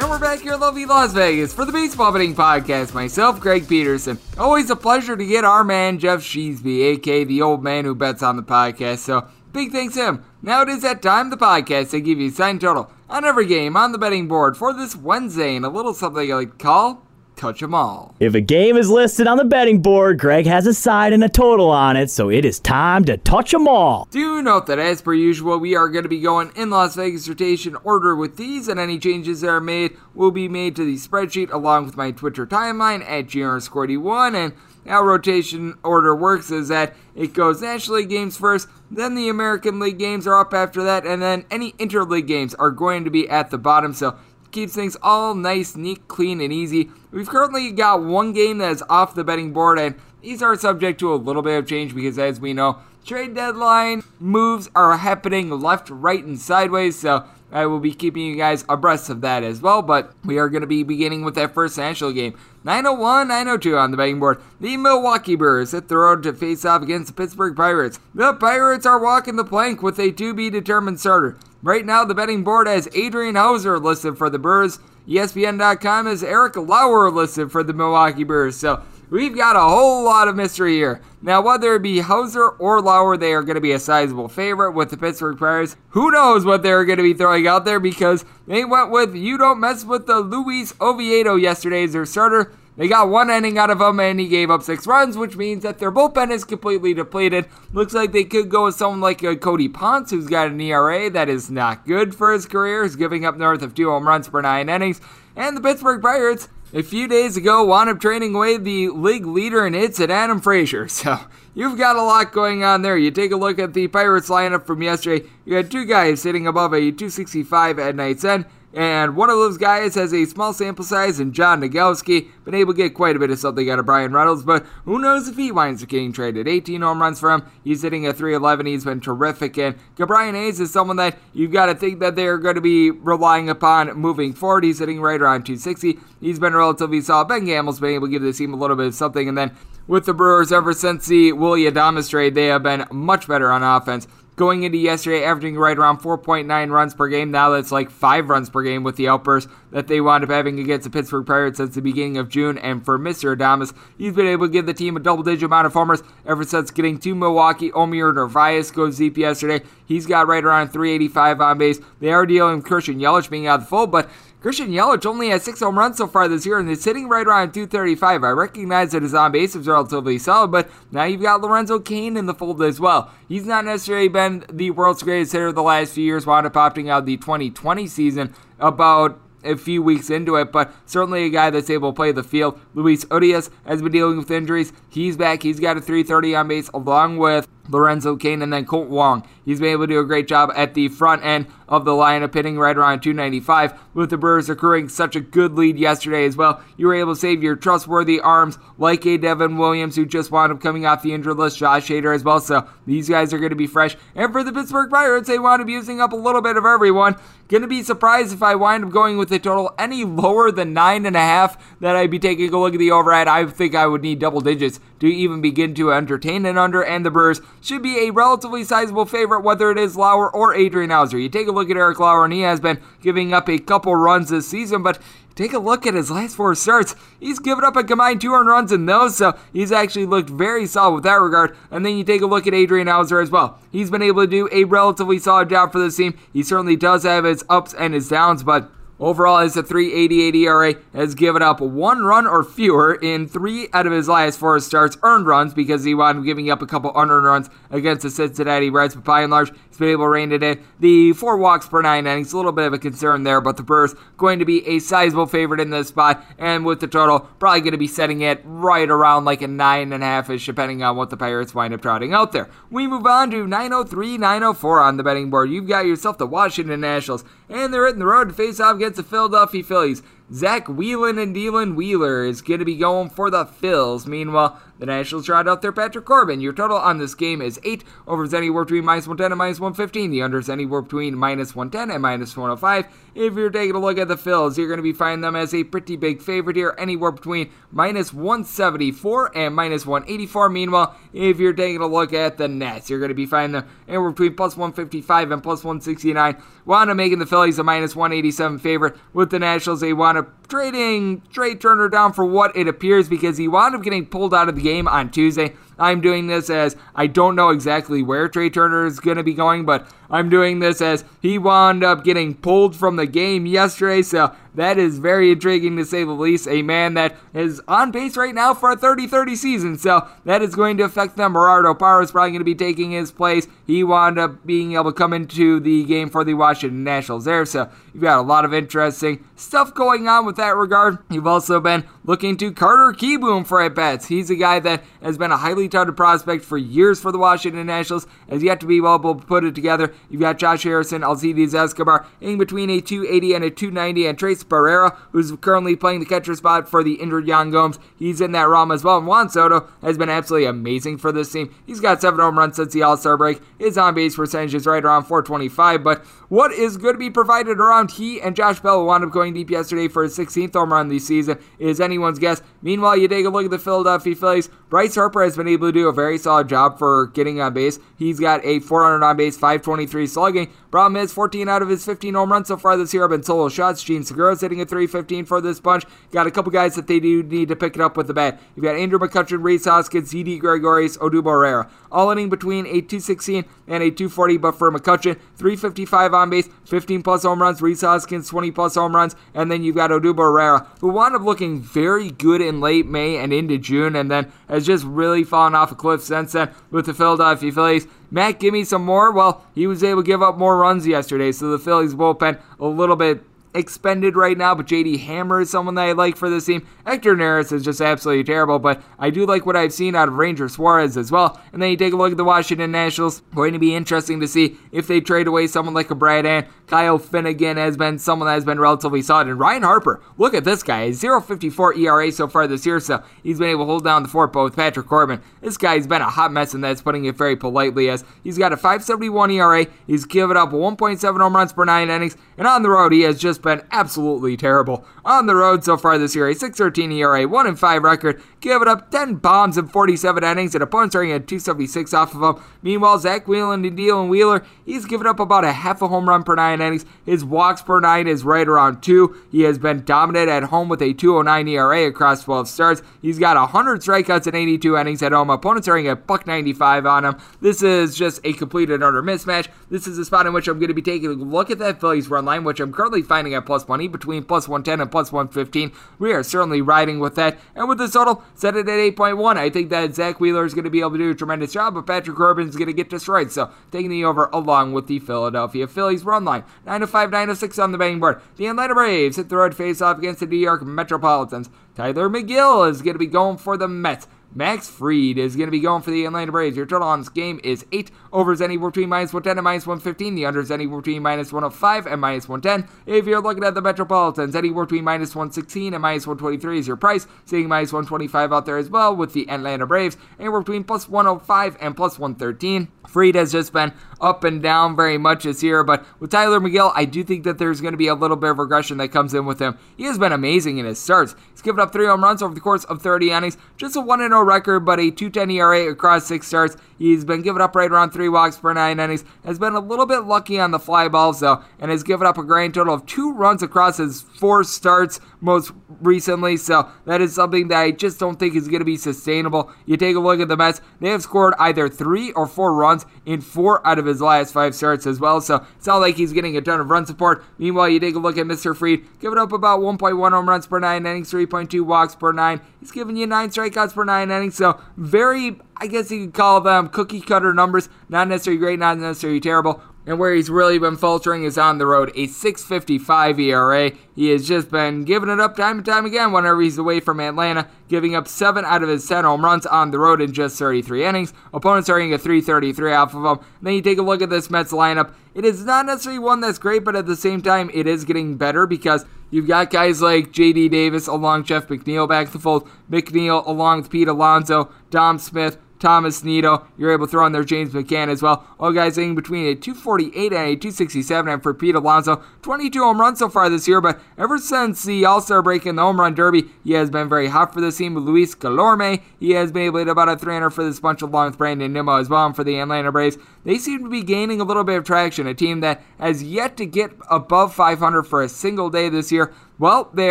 And we're back here in lovely Las Vegas for the Baseball Betting Podcast. Myself, Greg Peterson. Always a pleasure to get our man, Geoff Sheasby, aka the old man who bets on the podcast. So, big thanks to him. Now it is that time, the podcast, to give you sign total on every game on the betting board for this Wednesday and a little something I like call touch 'em all. If a game is listed on the betting board, Greg has a side and a total on it, so it is time to touch 'em all. Do note that, as per usual, we are going to be going in Las Vegas rotation order with these, and any changes that are made will be made to the spreadsheet along with my Twitter timeline at GRSquarty1. And how rotation order works is that it goes National League games first, then the American League games are up after that, and then any interleague games are going to be at the bottom. So keeps things all nice, neat, clean, and easy. We've currently got one game that is off the betting board, and these are subject to a little bit of change because, as we know, trade deadline moves are happening left, right, and sideways. So I will be keeping you guys abreast of that as well. But we are going to be beginning with that first national game. 901 902 on the betting board. The Milwaukee Brewers hit the road to face off against the Pittsburgh Pirates. The Pirates are walking the plank with a to be determined starter. Right now, the betting board has Adrian Houser listed for the Brewers. ESPN.com has Eric Lauer listed for the Milwaukee Brewers. So we've got a whole lot of mystery here. Now, whether it be Houser or Lauer, they are going to be a sizable favorite with the Pittsburgh Pirates. Who knows what they're going to be throwing out there because they went with you don't mess with the Luis Oviedo yesterday as their starter. They got one inning out of him and he gave up six runs, which means that their bullpen is completely depleted. Looks like they could go with someone like uh, Cody Ponce, who's got an ERA that is not good for his career. He's giving up north of two home runs per nine innings. And the Pittsburgh Pirates, a few days ago, wound up trading away the league leader in hits at Adam Frazier. So you've got a lot going on there. You take a look at the Pirates lineup from yesterday. You had two guys sitting above a 265 at night's end. And one of those guys has a small sample size in John Nogowski. Been able to get quite a bit of something out of Bryan Reynolds, but who knows if he winds up getting traded. 18 home runs for him. He's hitting a 311. He's been terrific. And Ke'Bryan Hayes is someone that you've got to think that they're going to be relying upon moving forward. He's hitting right around 260. He's been relatively solid. Ben Gamel's been able to give the team a little bit of something. And then with the Brewers, ever since the Willy Adames trade, they have been much better on offense going into yesterday, averaging right around 4.9 runs per game. Now that's like five runs per game with the outburst that they wound up having against the Pittsburgh Pirates since the beginning of June. And for Mr. Adames, he's been able to give the team a double digit amount of homers ever since getting to Milwaukee. Omar Narvaez goes deep yesterday. He's got right around 385 on base. They are dealing with Christian Yelich being out of the fold, but Christian Yelich only has six home runs so far this year, and it's hitting right around 235. I recognize that his on base is relatively solid, but now you've got Lorenzo Cain in the fold as well. He's not necessarily been the world's greatest hitter the last few years, wound up opting out the 2020 season about a few weeks into it, but certainly a guy that's able to play the field. Luis Urias has been dealing with injuries. He's back. He's got a 330 on base along with Lorenzo Cain and then Colt Wong. He's been able to do a great job at the front end of the lineup, hitting right around 295. With the Brewers accruing such a good lead yesterday as well, you were able to save your trustworthy arms like a Devin Williams, who just wound up coming off the injured list, Josh Hader as well. So these guys are going to be fresh. And for the Pittsburgh Pirates, they wound up using up a little bit of everyone. Going to be surprised if I wind up going with a total any lower than nine and a half. That I'd be taking a look at the overhead. I think I would need double digits to even begin to entertain an under. And the Brewers should be a relatively sizable favorite, whether it is Lauer or Adrian Houser. You take a look at Eric Lauer, and he has been giving up a couple runs this season, but Take a look at his last four starts. He's given up a combined two earned runs in those, so he's actually looked very solid with that regard. And then you take a look at Adrian Houser as well. He's been able to do a relatively solid job for this team. He certainly does have his ups and his downs, but Overall, his 3.88 ERA has given up one run or fewer in three out of his last four starts, earned runs because he wound up giving up a couple unearned runs against the Cincinnati Reds. But by and large, been able to rein it in. The four walks per nine innings, a little bit of a concern there, but the Brewers going to be a sizable favorite in this spot, and with the total, probably going to be setting it right around like a nine and a half ish, depending on what the Pirates wind up trotting out there. We move on to 903, 904 on the betting board. You've got yourself the Washington Nationals, and they're hitting the road to face off against the Philadelphia Phillies. Zach Whelan and Dylan Wheeler is going to be going for the Phils. Meanwhile, the Nationals trot out their Patrick Corbin. Your total on this game is 8. Over is anywhere between minus 110 and minus 115. The under is anywhere between minus 110 and minus 105. If you're taking a look at the Phils, you're going to be finding them as a pretty big favorite here, anywhere between minus 174 and minus 184. Meanwhile, if you're taking a look at the Nats, you're going to be finding them anywhere between plus 155 and plus 169. Wanda making the Phillies a minus 187 favorite with the Nationals. They wound up trading Trea Turner down for what it appears because he wound up getting pulled out of the game on Tuesday. I'm doing this as I don't know exactly where Trea Turner is going to be going, but I'm doing this as he wound up getting pulled from the game yesterday. So that is very intriguing to say the least. A man that is on pace right now for a 30 30 season. So that is going to affect them. Gerardo Parra is probably going to be taking his place. He wound up being able to come into the game for the Washington Nationals there. So you've got a lot of interesting stuff going on with that regard. You've also been looking to Carter Kieboom for at bats. He's a guy that has been a highly touted prospect for years for the Washington Nationals, has yet to be able to put it together. You've got Josh Harrison, Alcides Escobar in between a 280 and a 290, and Tres Barrera, who's currently playing the catcher spot for the injured Yan Gomes. He's in that realm as well. And Juan Soto has been absolutely amazing for this team. He's got seven home runs since the All Star break. His on base percentage is right around 425, but what is going to be provided around he and Josh Bell, who wound up going deep yesterday for his 16th home run this season, is anyone's guess. Meanwhile, you take a look at the Philadelphia Phillies. Bryce Harper has been able to do a very solid job for getting on base. He's got a 400 on base, 523 slugging. Problem is, 14 out of his 15 home runs so far this year have been solo shots. Jean Segura's hitting a 315 for this bunch. Got a couple guys that they do need to pick it up with the bat. You've got Andrew McCutchen, Rhys Hoskins, Didi Gregorius, Odubel Herrera. All hitting between a 216 and a 240, but for McCutchen, 355 on base, 15 plus home runs. Rhys Hoskins, 20 plus home runs. And then you've got Odubel Herrera, who wound up looking very good in late May and into June, and then has just really fallen off a cliff since then with the Philadelphia Phillies. Matt, give me some more. Well, he was able to give up more runs yesterday, so the Phillies bullpen a little bit expended right now, but JD Hammer is someone that I like for this team. Hector Neris is just absolutely terrible, but I do like what I've seen out of Ranger Suarez as well. And then you take a look at the Washington Nationals. Going to be interesting to see if they trade away someone like a Brad Hand. Kyle Finnegan has been someone that has been relatively solid. And Ryne Harper, look at this guy. 0.54 ERA so far this year, so he's been able to hold down the fort, but with Patrick Corbin, this guy's been a hot mess, and that's putting it very politely as he's got a 571 ERA. He's given up 1.7 home runs per nine innings, and on the road, he has just been absolutely terrible. On the road so far this year, a 6.13 ERA, 1 and 5 record, giving up 10 bombs in 47 innings, and opponents are at 276 off of him. Meanwhile, Zach Whelan and Dylan Wheeler, he's given up about a half a home run per nine innings. His walks per nine is right around two. He has been dominant at home with a 209 ERA across 12 starts. He's got 100 strikeouts in 82 innings at home. Opponents are at buck 95 on him. This is just a complete and utter mismatch. This is a spot in which I'm going to be taking a look at that Phillies run line, which I'm currently finding at plus money between plus 110 and plus 115. We are certainly riding with that. And with the total, set it at 8.1. I think that Zack Wheeler is going to be able to do a tremendous job, but Patrick Corbin is going to get destroyed. So taking the over along with the Philadelphia Phillies run line. 905, 906 on the betting board. The Atlanta Braves hit the road face off against the New York Metropolitans. Tylor Megill is going to be going for the Mets. Max Fried is going to be going for the Atlanta Braves. Your total on this game is 8. Over is anywhere between minus 110 and minus 115. The under is anywhere between minus 105 and minus 110. If you're looking at the Metropolitans, anywhere between minus 116 and minus 123 is your price. Seeing minus 125 out there as well with the Atlanta Braves, anywhere between plus 105 and plus 113. Fried has just been up and down very much this year, but with Tylor Megill, I do think that there's going to be a little bit of regression that comes in with him. He has been amazing in his starts. He's given up three home runs over the course of 30 innings, just a 1 0 record, but a 210 ERA across six starts. He's been giving up right around three walks per nine innings, has been a little bit lucky on the fly balls, though, and has given up a grand total of two runs across his four starts most recently, so that is something that I just don't think is going to be sustainable. You take a look at the Mets, they have scored either three or four runs in four out of his last five starts as well, so it's not like he's getting a ton of run support. Meanwhile, you take a look at Mr. Fried, giving up about 1.1 home runs per nine innings, 3.2 walks per nine. He's giving you nine strikeouts per nine innings, so very, I guess you could call them cookie cutter numbers. Not necessarily great, not necessarily terrible. And where he's really been faltering is on the road. A 6.55 ERA. He has just been giving it up time and time again whenever he's away from Atlanta, giving up 7 out of his 10 home runs on the road in just 33 innings. Opponents are getting a 333 off of him. then you take a look at this Mets lineup. It is not necessarily one that's great, but at the same time, it is getting better because you've got guys like J.D. Davis along Jeff McNeil back to the fold, McNeil along with Pete Alonso, Dom Smith, Tomás Nido. You're able to throw in there James McCann as well. All guys hitting between a 248 and a 267. And for Pete Alonso, 22 home runs so far this year. But ever since the All Star break in the home run derby, he has been very hot for this team Luis Guillorme. He has been able to hit about a 300 for this bunch along with Brandon Nimmo as well. And for the Atlanta Braves, they seem to be gaining a little bit of traction. A team that has yet to get above 500 for a single day this year. Well, they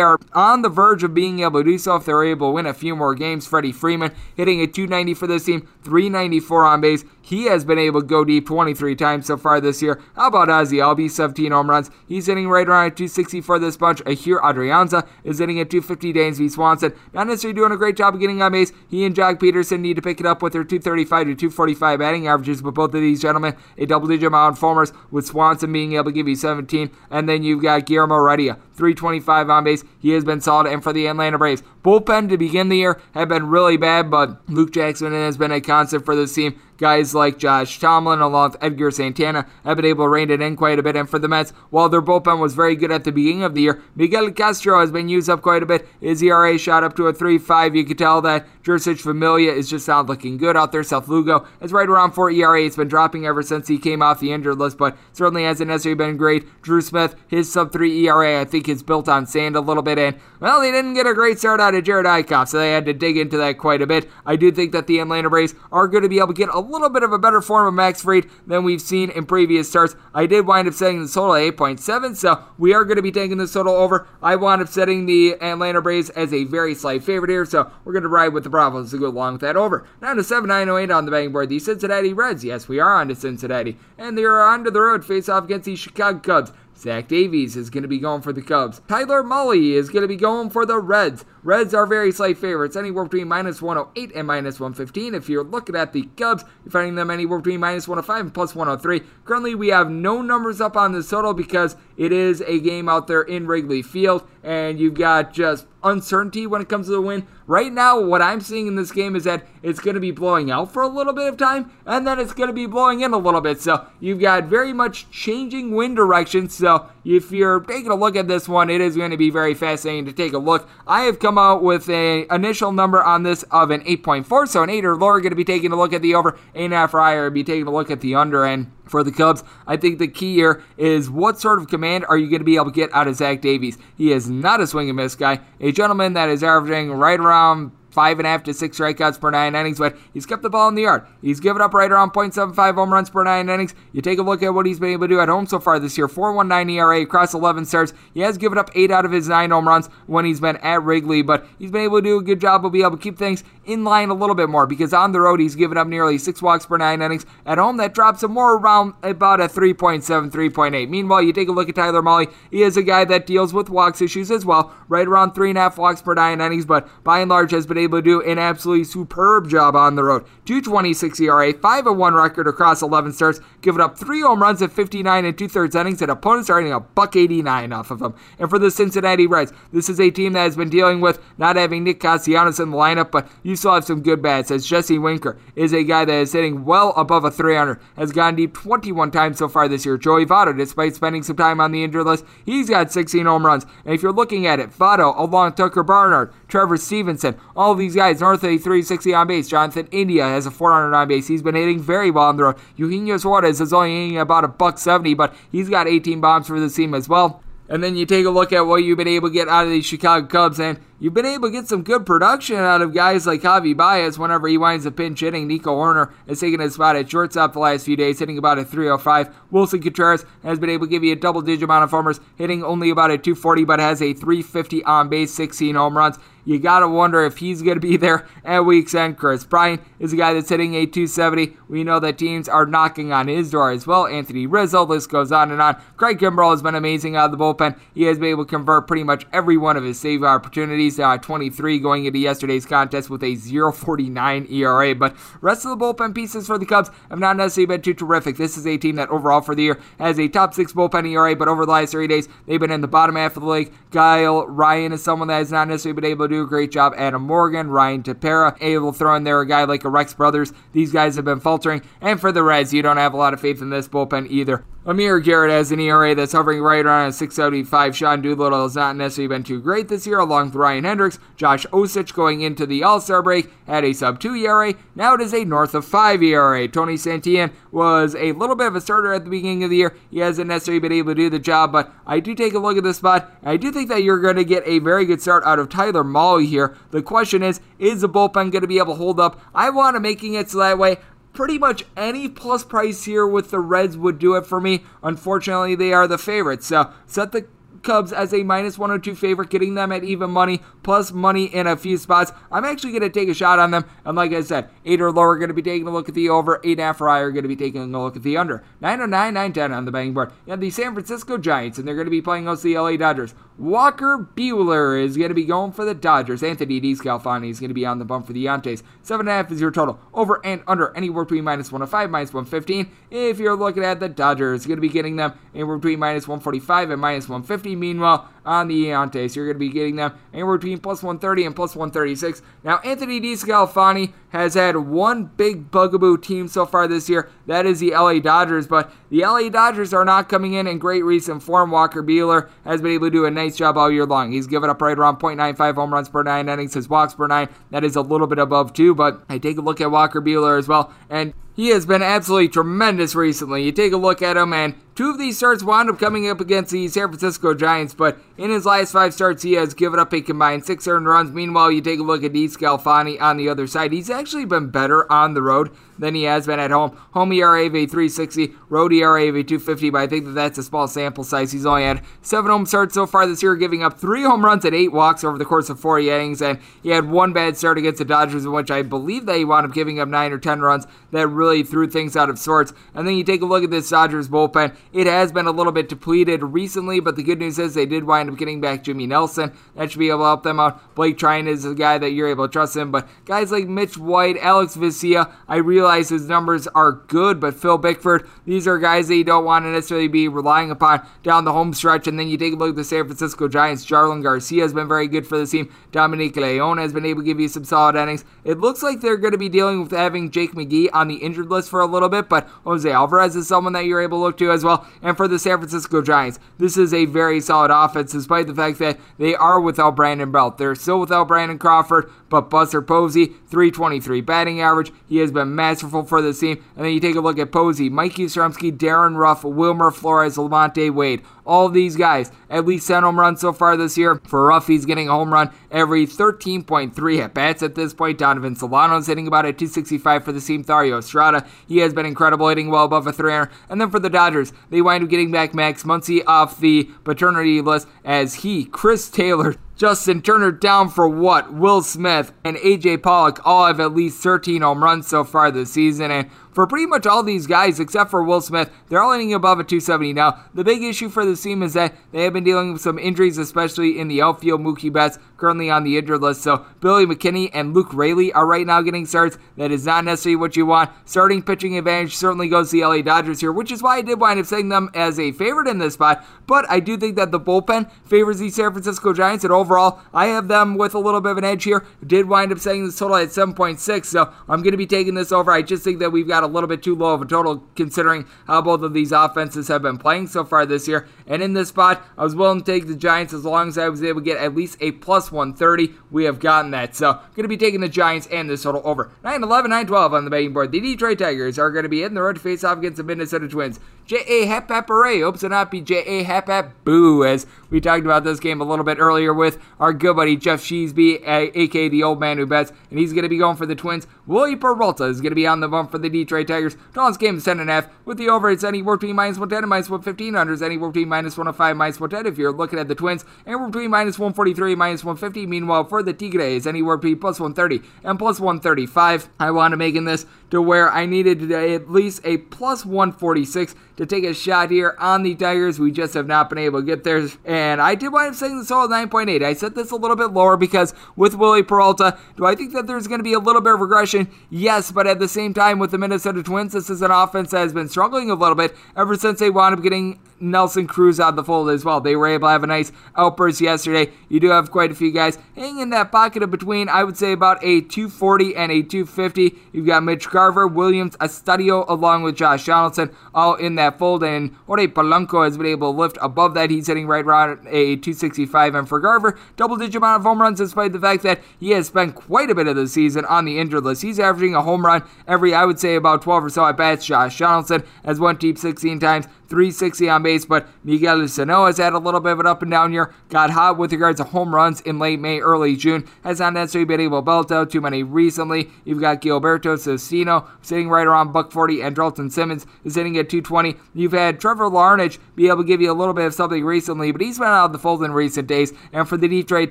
are on the verge of being able to do so if they're able to win a few more games. Freddie Freeman hitting a 290 for this team, 394 on base. He has been able to go deep 23 times so far this year. How about Ozzie Albies, 17 home runs? He's hitting right around 260 for this bunch. Ehire Adrianza is hitting at 250. Dansby Swanson, not necessarily doing a great job of getting on base. He and Joc Pederson need to pick it up with their 235 to 245 batting averages, but both of these gentlemen, a double digit amount of with Swanson being able to give you 17. And then you've got Guillermo Heredia, 325 on base. He has been solid. And for the Atlanta Braves, bullpen to begin the year have been really bad, but Luke Jackson has been a constant for this team. Guys like Josh Tomlin, along with Edgar Santana, have been able to rein it in quite a bit. And for the Mets, while their bullpen was very good at the beginning of the year, Miguel Castro has been used up quite a bit. His ERA shot up to a 3.5. You could tell that Jeurys Familia is just not looking good out there. Seth Lugo is right around 4 ERA. It's been dropping ever since he came off the injured list, but certainly hasn't necessarily been great. Drew Smith, his sub 3 ERA, I think is built on sand a little bit. And, well, they didn't get a great start out of Jerad Eickhoff, so they had to dig into that quite a bit. I do think that the Atlanta Braves are going to be able to get a little bit of a better form of Max Fried than we've seen in previous starts. I did wind up setting the total at 8.7, so we are going to be taking this total over. I wound up setting the Atlanta Braves as a very slight favorite here, so we're going to ride with the Bravos to go along with that over. Now to 7908 on the betting board, the Cincinnati Reds. Yes, we are on to Cincinnati, and they are on to the road face off against the Chicago Cubs. Zach Davies is going to be going for the Cubs. Tyler Mahle is going to be going for the Reds. Reds are very slight favorites, anywhere between minus 108 and minus 115. If you're looking at the Cubs, you're finding them anywhere between minus 105 and plus 103. Currently, we have no numbers up on this total because it is a game out there in Wrigley Field, and you've got just uncertainty when it comes to the win. Right now, what I'm seeing in this game is that it's going to be blowing out for a little bit of time, and then it's going to be blowing in a little bit. So you've got very much changing wind direction. So if you're taking a look at this one, it is going to be very fascinating to take a look. I have come out with a initial number on this of an 8.4, so an 8 or lower. Going to be taking a look at the over, 8.5 or higher. Be taking a look at the under and for the Cubs. I think the key here is what sort of command are you going to be able to get out of Zach Davies? He is not a swing and miss guy, a gentleman that is averaging right around five and a half to six strikeouts per nine innings, but he's kept the ball in the yard. He's given up right around 0.75 home runs per nine innings. You take a look at what he's been able to do at home so far this year 4.19 ERA across 11 starts. He has given up eight out of his nine home runs when he's been at Wrigley, but he's been able to do a good job of being able to keep things in line a little bit more because on the road he's given up nearly six walks per nine innings. At home, that drops him more around about a 3.7, 3.8. Meanwhile, you take a look at Tyler Mahle. He is a guy that deals with walks issues as well, right around three and a half walks per nine innings, but by and large has been able to do an absolutely superb job on the road. 226 ERA, 5 1 record across 11 starts, giving up three home runs at 59 and two thirds innings, and opponents are getting a buck 89 off of them. And for the Cincinnati Reds, this is a team that has been dealing with not having Nick Castellanos in the lineup, but you you still have some good bats as Jesse Winker is a guy that is hitting well above a 300, has gone deep 21 times so far this year. Joey Votto, despite spending some time on the injured list, he's got 16 home runs. And if you're looking at it, Votto along Tucker Barnhart, Trevor Stephenson, all these guys north of 360 on base. Jonathan India has a 400 on base. He's been hitting very well on the road. Eugenio Suarez is only hitting about a buck 70, but he's got 18 bombs for the team as well. And then you take a look at what you've been able to get out of the Chicago Cubs, and you've been able to get some good production out of guys like Javi Baez whenever he winds up pinch hitting. Nico Hoerner has taken his spot at shortstop the last few days, hitting about a 305. Willson Contreras has been able to give you a double digit amount of homers, hitting only about a 240, but has a 350 on base, 16 home runs. You got to wonder if he's going to be there at week's end. Kris Bryant is a guy that's hitting a 270. We know that teams are knocking on his door as well. Anthony Rizzo, this goes on and on. Craig Kimbrel has been amazing out of the bullpen. He has been able to convert pretty much every one of his save opportunities. At uh, 23 going into yesterday's contest with a 0.49 ERA. But rest of the bullpen pieces for the Cubs have not necessarily been too terrific. This is a team that overall for the year has a top six bullpen ERA, but over the last three days they've been in the bottom half of the league. Kyle Ryan is someone that has not necessarily been able to do a great job. Adam Morgan, Ryan Tepera, able to throw in there a guy like a Rex Brothers. These guys have been faltering. And for the Reds, you don't have a lot of faith in this bullpen either. Amir Garrett has an ERA that's hovering right around a 675. Sean Doolittle has not necessarily been too great this year, along with Ryan Hendrix. Josh Osich going into the All Star break had a sub 2 ERA. Now it is a north of 5 ERA. Tony Santillan was a little bit of a starter at the beginning of the year. He hasn't necessarily been able to do the job, but I do take a look at this spot. I do think that you're going to get a very good start out of Tyler Mahle here. The question is, is the bullpen going to be able to hold up? I want to making it so that way pretty much any plus price here with the Reds would do it for me. Unfortunately, they are the favorites. So set the Cubs as a minus 102 favorite, getting them at even money, plus money in a few spots. I'm actually going to take a shot on them. And like I said, 8 or lower going to be taking a look at the over, 8.5 or higher are going to be taking a look at the under. 909, 910 on the betting board. You have the San Francisco Giants, and they're going to be playing against the LA Dodgers. Walker Buehler is going to be going for the Dodgers. Anthony DeSclafani is going to be on the bump for the Yantes. 7.5 is your total. Over and under anywhere between minus 105, minus 115. If you're looking at the Dodgers, going to be getting them anywhere between minus 145 and minus 150. Meanwhile, on the Yantes, you're going to be getting them anywhere between plus 130 and plus 136. Now, Anthony DeSclafani has had one big bugaboo team so far this year. That is the LA Dodgers, but the LA Dodgers are not coming in in great recent form. Walker Buehler has been able to do a nice job all year long. He's given up right around 0.95 home runs per nine innings, his walks per nine. That is a little bit above two, but I take a look at Walker Buehler as well, and he has been absolutely tremendous recently. You take a look at him, and two of these starts wound up coming up against the San Francisco Giants, but in his last five starts, he has given up a combined six earned runs. Meanwhile, you take a look at DeSclafani on the other side. He's actually been better on the road than he has been at home. Home ERA of a 360, road ERA of a 250, but I think that that's a small sample size. He's only had seven home starts so far this year, giving up three home runs and eight walks over the course of four innings, and he had one bad start against the Dodgers, in which I believe that he wound up giving up nine or ten runs. That really threw things out of sorts. And then you take a look at this Dodgers bullpen. It has been a little bit depleted recently, but the good news is they did wind up getting back Jimmy Nelson. That should be able to help them out. Blake Treinen is a guy that you're able to trust him, but guys like Mitch White, Alex Vesia, I realize his numbers are good, but Phil Bickford, these are guys that you don't want to necessarily be relying upon down the home stretch. And then you take a look at the San Francisco Giants. Jarlin Garcia has been very good for the team. Dominic Leone has been able to give you some solid innings. It looks like they're going to be dealing with having Jake McGee on the injured list for a little bit, but Jose Alvarez is someone that you're able to look to as well. And for the San Francisco Giants, this is a very solid offense, despite the fact that they are without Brandon Belt. They're still without Brandon Crawford, but Buster Posey, 323 batting average. He has been masterful for the team. And then you take a look at Posey, Mike Yastrzemski, Darin Ruf, Wilmer Flores, Lamonte Wade. All these guys, at least 10 home runs so far this year. For Ruf, he's getting a home run every 13.3 at bats at this point. Donovan Solano's hitting about a 265 for the team. Thairo Estrada, he has been incredible, hitting well above a 300. And then for the Dodgers, they wind up getting back Max Muncy off the paternity list as he, Chris Taylor, Justin Turner down for what? Will Smith and AJ Pollock all have at least 13 home runs so far this season. And for pretty much all these guys except for Will Smith, they're all hitting above a 270 now. The big issue for this team is that they have been dealing with some injuries, especially in the outfield. Mookie Betts currently on the injured list, so Billy McKinney and Luke Raley are right now getting starts. That is not necessarily what you want. Starting pitching advantage certainly goes to the LA Dodgers here, which is why I did wind up setting them as a favorite in this spot. But I do think that the bullpen favors the San Francisco Giants, and overall, I have them with a little bit of an edge here. Did wind up setting this total at 7.6, so I'm going to be taking this over. I just think that we've got a little bit too low of a total considering how both of these offenses have been playing so far this year. And in this spot, I was willing to take the Giants as long as I was able to get at least a plus 130. We have gotten that. So, going to be taking the Giants and this total over. 9 11, 9 12 on the betting board. The Detroit Tigers are going to be in the road to face off against the Minnesota Twins. J.A. Hep Hep Hooray. Hopes to not be J.A. Hep Hep Boo, as we talked about this game a little bit earlier with our good buddy Geoff Sheasby, aka the old man who bets, and he's going to be going for the Twins. Wily Peralta is going to be on the bump for the Detroit Tigers. Total's game is 10.5 with the over. It's anywhere between minus 110 and minus 115. Under is anywhere between minus 105 minus 110 if you're looking at the Twins. Anywhere between minus 143 minus 150. Meanwhile, for the Tigres, anywhere between plus 130 and plus 135. I want to making this to where I needed at least a plus 146 to take a shot here on the Tigers. We just have not been able to get there. And I did wind up saying this all at 9.8. I set this a little bit lower because with Wily Peralta, do I think that there's going to be a little bit of regression? Yes, but at the same time, with the Minnesota Twins, this is an offense that has been struggling a little bit ever since they wound up getting Nelson Cruz out of the fold as well. They were able to have a nice outburst yesterday. You do have quite a few guys hanging in that pocket of between, I would say, about a 240 and a 250. You've got Mitch Garver, Willians, Astudillo, along with Josh Donaldson, all in that fold. And Jorge Polanco has been able to lift above that. He's hitting right around a 265. And for Garver, double digit amount of home runs, despite the fact that he has spent quite a bit of the season on the injured list. He's averaging a home run every, I would say, about 12 or so at bats. Josh Donaldson has went deep 16 times. 360 on base, but Miguel Sano has had a little bit of an up and down year. Got hot with regards to home runs in late May, early June. Has not necessarily been able to belt out too many recently. You've got Gilberto Celestino sitting right around buck 40, and Dalton Simmons is sitting at 220. You've had Trevor Larnach be able to give you a little bit of something recently, but he's been out of the fold in recent days. And for the Detroit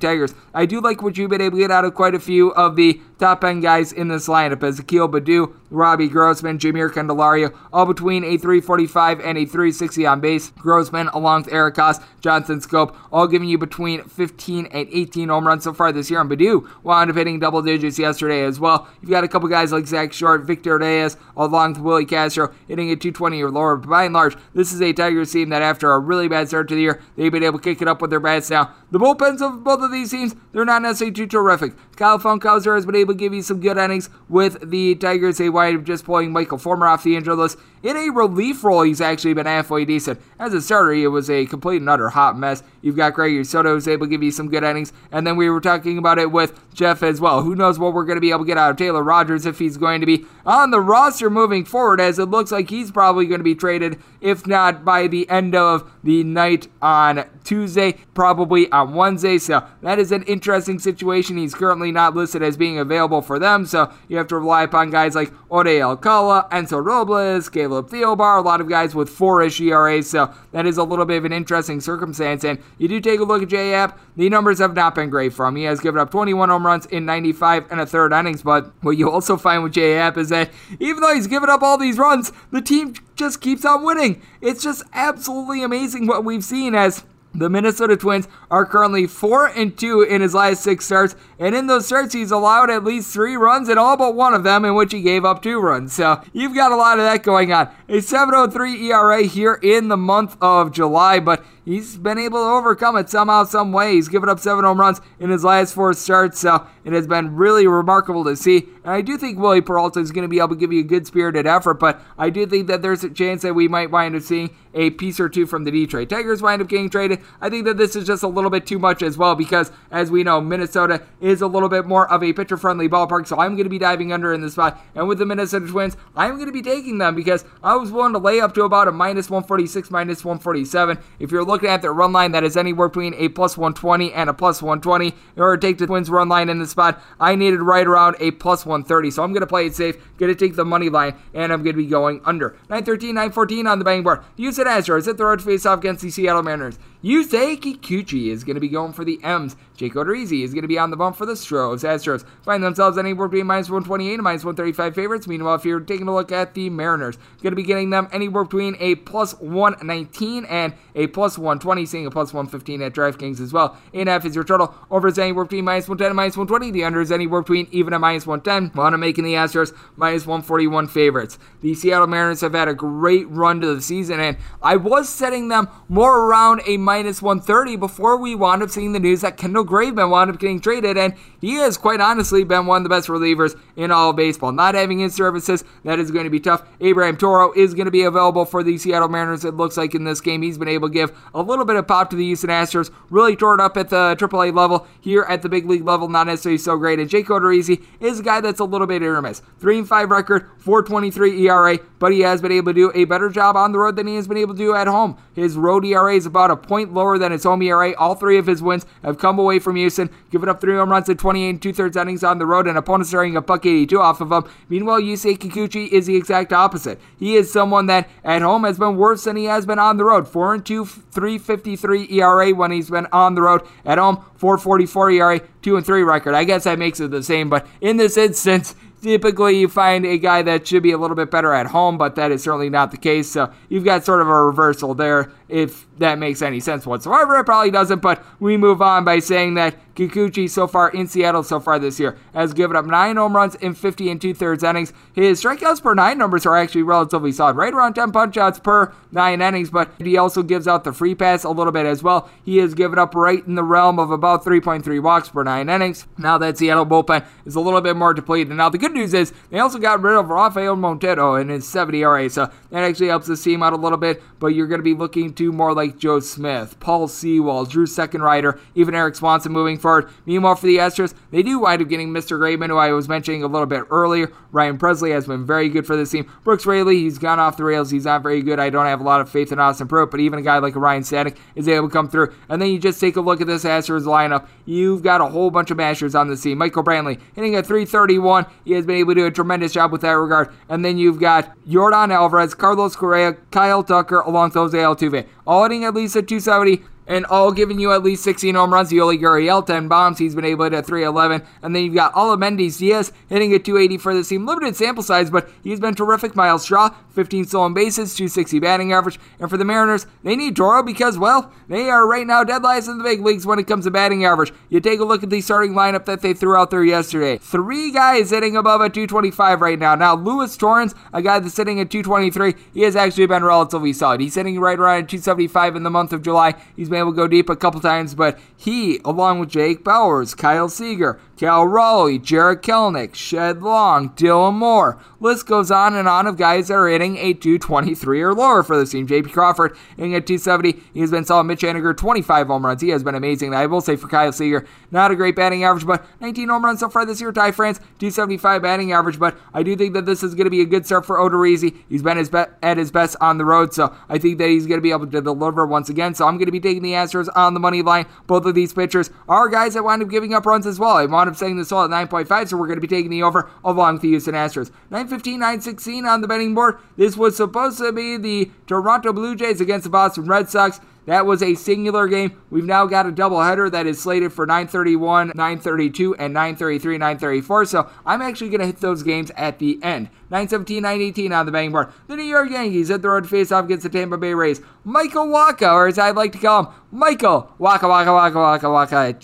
Tigers, I do like what you've been able to get out of quite a few of the top end guys in this lineup as Akil Baddoo, Robbie Grossman, Jeimer Candelario, all between a 345 and a 360 on base. Grossman along with Eric Haase, Jonathan Schoop, all giving you between 15 and 18 home runs so far this year. And Baddoo wound up hitting double digits yesterday as well. You've got a couple guys like Zack Short, Victor Reyes, along with Willi Castro hitting at 220 or lower. But by and large, this is a Tigers team that after a really bad start to the year, they've been able to kick it up with their bats now. The bullpens of both of these teams, they're not necessarily too terrific. Kyle Funkhouser has been able to give you some good innings with the Tigers. They up just pulling Michael Fulmer off the injured list. In a relief role, he's actually been halfway decent. As a starter, he was a complete and utter hot mess. You've got Gregory Soto who's able to give you some good innings. And then we were talking about it with Geoff as well. Who knows what we're going to be able to get out of Taylor Rogers if he's going to be on the roster moving forward, as it looks like he's probably going to be traded, if not by the end of the night on Tuesday, probably on Wednesday. So that is an interesting situation. He's currently not listed as being available for them, so you have to rely upon guys like Jorge Alcala, Hansel Robles, Caleb Thielbar, a lot of guys with four-ish ERAs. So that is a little bit of an interesting circumstance. And you do take a look at J.A. Happ, the numbers have not been great for him. He has given up 21 home runs in 95 and a third innings. But what you also find with J.A. Happ is that even though he's given up all these runs, the team just keeps on winning. It's just absolutely amazing what we've seen as the Minnesota Twins are currently 4 and 2 in his last 6 starts, and in those starts he's allowed at least 3 runs in all but one of them in which he gave up 2 runs. So, you've got a lot of that going on. A 7.03 ERA here in the month of July, but he's been able to overcome it somehow, some way. He's given up 7 home runs in his last 4 starts, so it has been really remarkable to see. And I do think Wily Peralta is going to be able to give you a good spirited effort, but I do think that there's a chance that we might wind up seeing a piece or two from the Detroit Tigers wind up getting traded. I think that this is just a little bit too much as well because, as we know, Minnesota is a little bit more of a pitcher friendly ballpark, so I'm going to be diving under in this spot. And with the Minnesota Twins, I'm going to be taking them because I was willing to lay up to about a minus 146, minus 147. If you're looking at their run line, that is anywhere between a plus 120 and a plus 120. In order to take the Twins run line in this spot, I needed right around a plus 130. So I'm going to play it safe, going to take the money line, and I'm going to be going under. 913, 914 on the bang board. Use it as Astros hit the road face off against the Seattle Mariners. Yusei Kikuchi is going to be going for the M's. Jake Odorizzi is going to be on the bump for the Stros. Astros find themselves anywhere between minus 128 and minus 135 favorites. Meanwhile, if you're taking a look at the Mariners, going to be getting them anywhere between a plus 119 and a plus 120, seeing a plus 115 at DraftKings as well. 8.5 is your total. Over is anywhere between minus 110 and minus 120. The under is anywhere between even and minus 110. While I'm making the Astros minus 141 favorites. The Seattle Mariners have had a great run to the season, and I was setting them more around a minus 130 before we wound up seeing the news that Kendall Graveman wound up getting traded, and he has quite honestly been one of the best relievers in all of baseball. Not having his services, that is going to be tough. Abraham Toro is going to be available for the Seattle Mariners, it looks like in this game. He's been able to give a little bit of pop to the Houston Astros, really tore it up at the AAA level. Here at the big league level, not necessarily so great. And Jake Odorizzi is a guy that's a little bit hit or miss. 3 and 5 record, 423 ERA, but he has been able to do a better job on the road than he has been able to do at home. His road ERA is about a point lower than his home ERA. All three of his wins have come away from Houston, giving up three home runs in 28 and two thirds innings on the road, and opponents starting a buck 82 off of him. Meanwhile, Yusei Kikuchi is the exact opposite. He is someone that at home has been worse than he has been on the road. 4 and 2, 353 ERA when he's been on the road. At home, 444 ERA, 2 and 3 record. I guess that makes it the same, but in this instance, typically you find a guy that should be a little bit better at home, but that is certainly not the case. So you've got sort of a reversal there, if that makes any sense whatsoever. It probably doesn't, but we move on by saying that Kikuchi so far in Seattle so far this year has given up nine home runs in 50 and two thirds innings. His strikeouts per nine numbers are actually relatively solid, right around 10 punch outs per nine innings, but he also gives out the free pass a little bit as well. He has given up right in the realm of about 3.3 walks per nine innings. Now that Seattle bullpen is a little bit more depleted. Now the good news is they also got rid of Rafael Montero in his 70 ERA, so that actually helps the team out a little bit. But you're going to be looking to more like Joe Smith, Paul Sewald, Drew Steckenrider, even Erik Swanson moving forward. Meanwhile, for the Astros, they do wind up getting Mr. Graveman, who I was mentioning a little bit earlier. Ryan Pressly has been very good for this team. Brooks Raley, he's gone off the rails. He's not very good. I don't have a lot of faith in Austin Pruitt, but even a guy like Ryan Stanek is able to come through. And then you just take a look at this Astros lineup. You've got a whole bunch of mashers on the team. Michael Brantley hitting at 331. He has been able to do a tremendous job with that regard. And then you've got Yordan Alvarez, Carlos Correa, Kyle Tucker, along with Jose Altuve. All hitting at least at 270 and all giving you at least 16 home runs. Yuli Gurriel, 10 bombs. He's been able to hit at 311. And then you've got Aledmys Diaz hitting at 280 for the team. Limited sample size, but he's been terrific. Myles Straw, 15 stolen bases, 260 batting average. And for the Mariners, they need Toro because, well, they are right now dead last in the big leagues when it comes to batting average. You take a look at the starting lineup that they threw out there yesterday. Three guys hitting above a 225 right now. Now, Luis Torrens, a guy that's sitting at 223, he has actually been relatively solid. He's sitting right around 275 in the month of July. He's been able to go deep a couple times, but he, along with Jake Bauers, Kyle Seager, Cal Raleigh, Jarred Kelenic, Shed Long, Dylan Moore. List goes on and on of guys that are hitting a 223 or lower for the team. JP Crawford hitting at 270. He has been solid. Mitch Haniger, 25 home runs. He has been amazing. I will say for Kyle Seager, not a great batting average, but 19 home runs so far this year. Ty France, 275 batting average, but I do think that this is going to be a good start for Odorizzi. He's been his be- at his best on the road, so I think that he's going to be able to deliver once again. So I'm going to be taking the Astros on the money line. Both of these pitchers are guys that wind up giving up runs as well. I wound up saying this all at 9.5, so we're going to be taking the over along with the Houston Astros. 915, 916 on the betting board. This was supposed to be the Toronto Blue Jays against the Boston Red Sox. That was a singular game. We've now got a doubleheader that is slated for 931, 932, and 933, 934. So I'm actually going to hit those games at the end. 917, 918 on the betting board. The New York Yankees at the road face off against the Tampa Bay Rays. Michael Wacha, or as I'd like to call him, Michael Waka Waka Waka Waka Waka,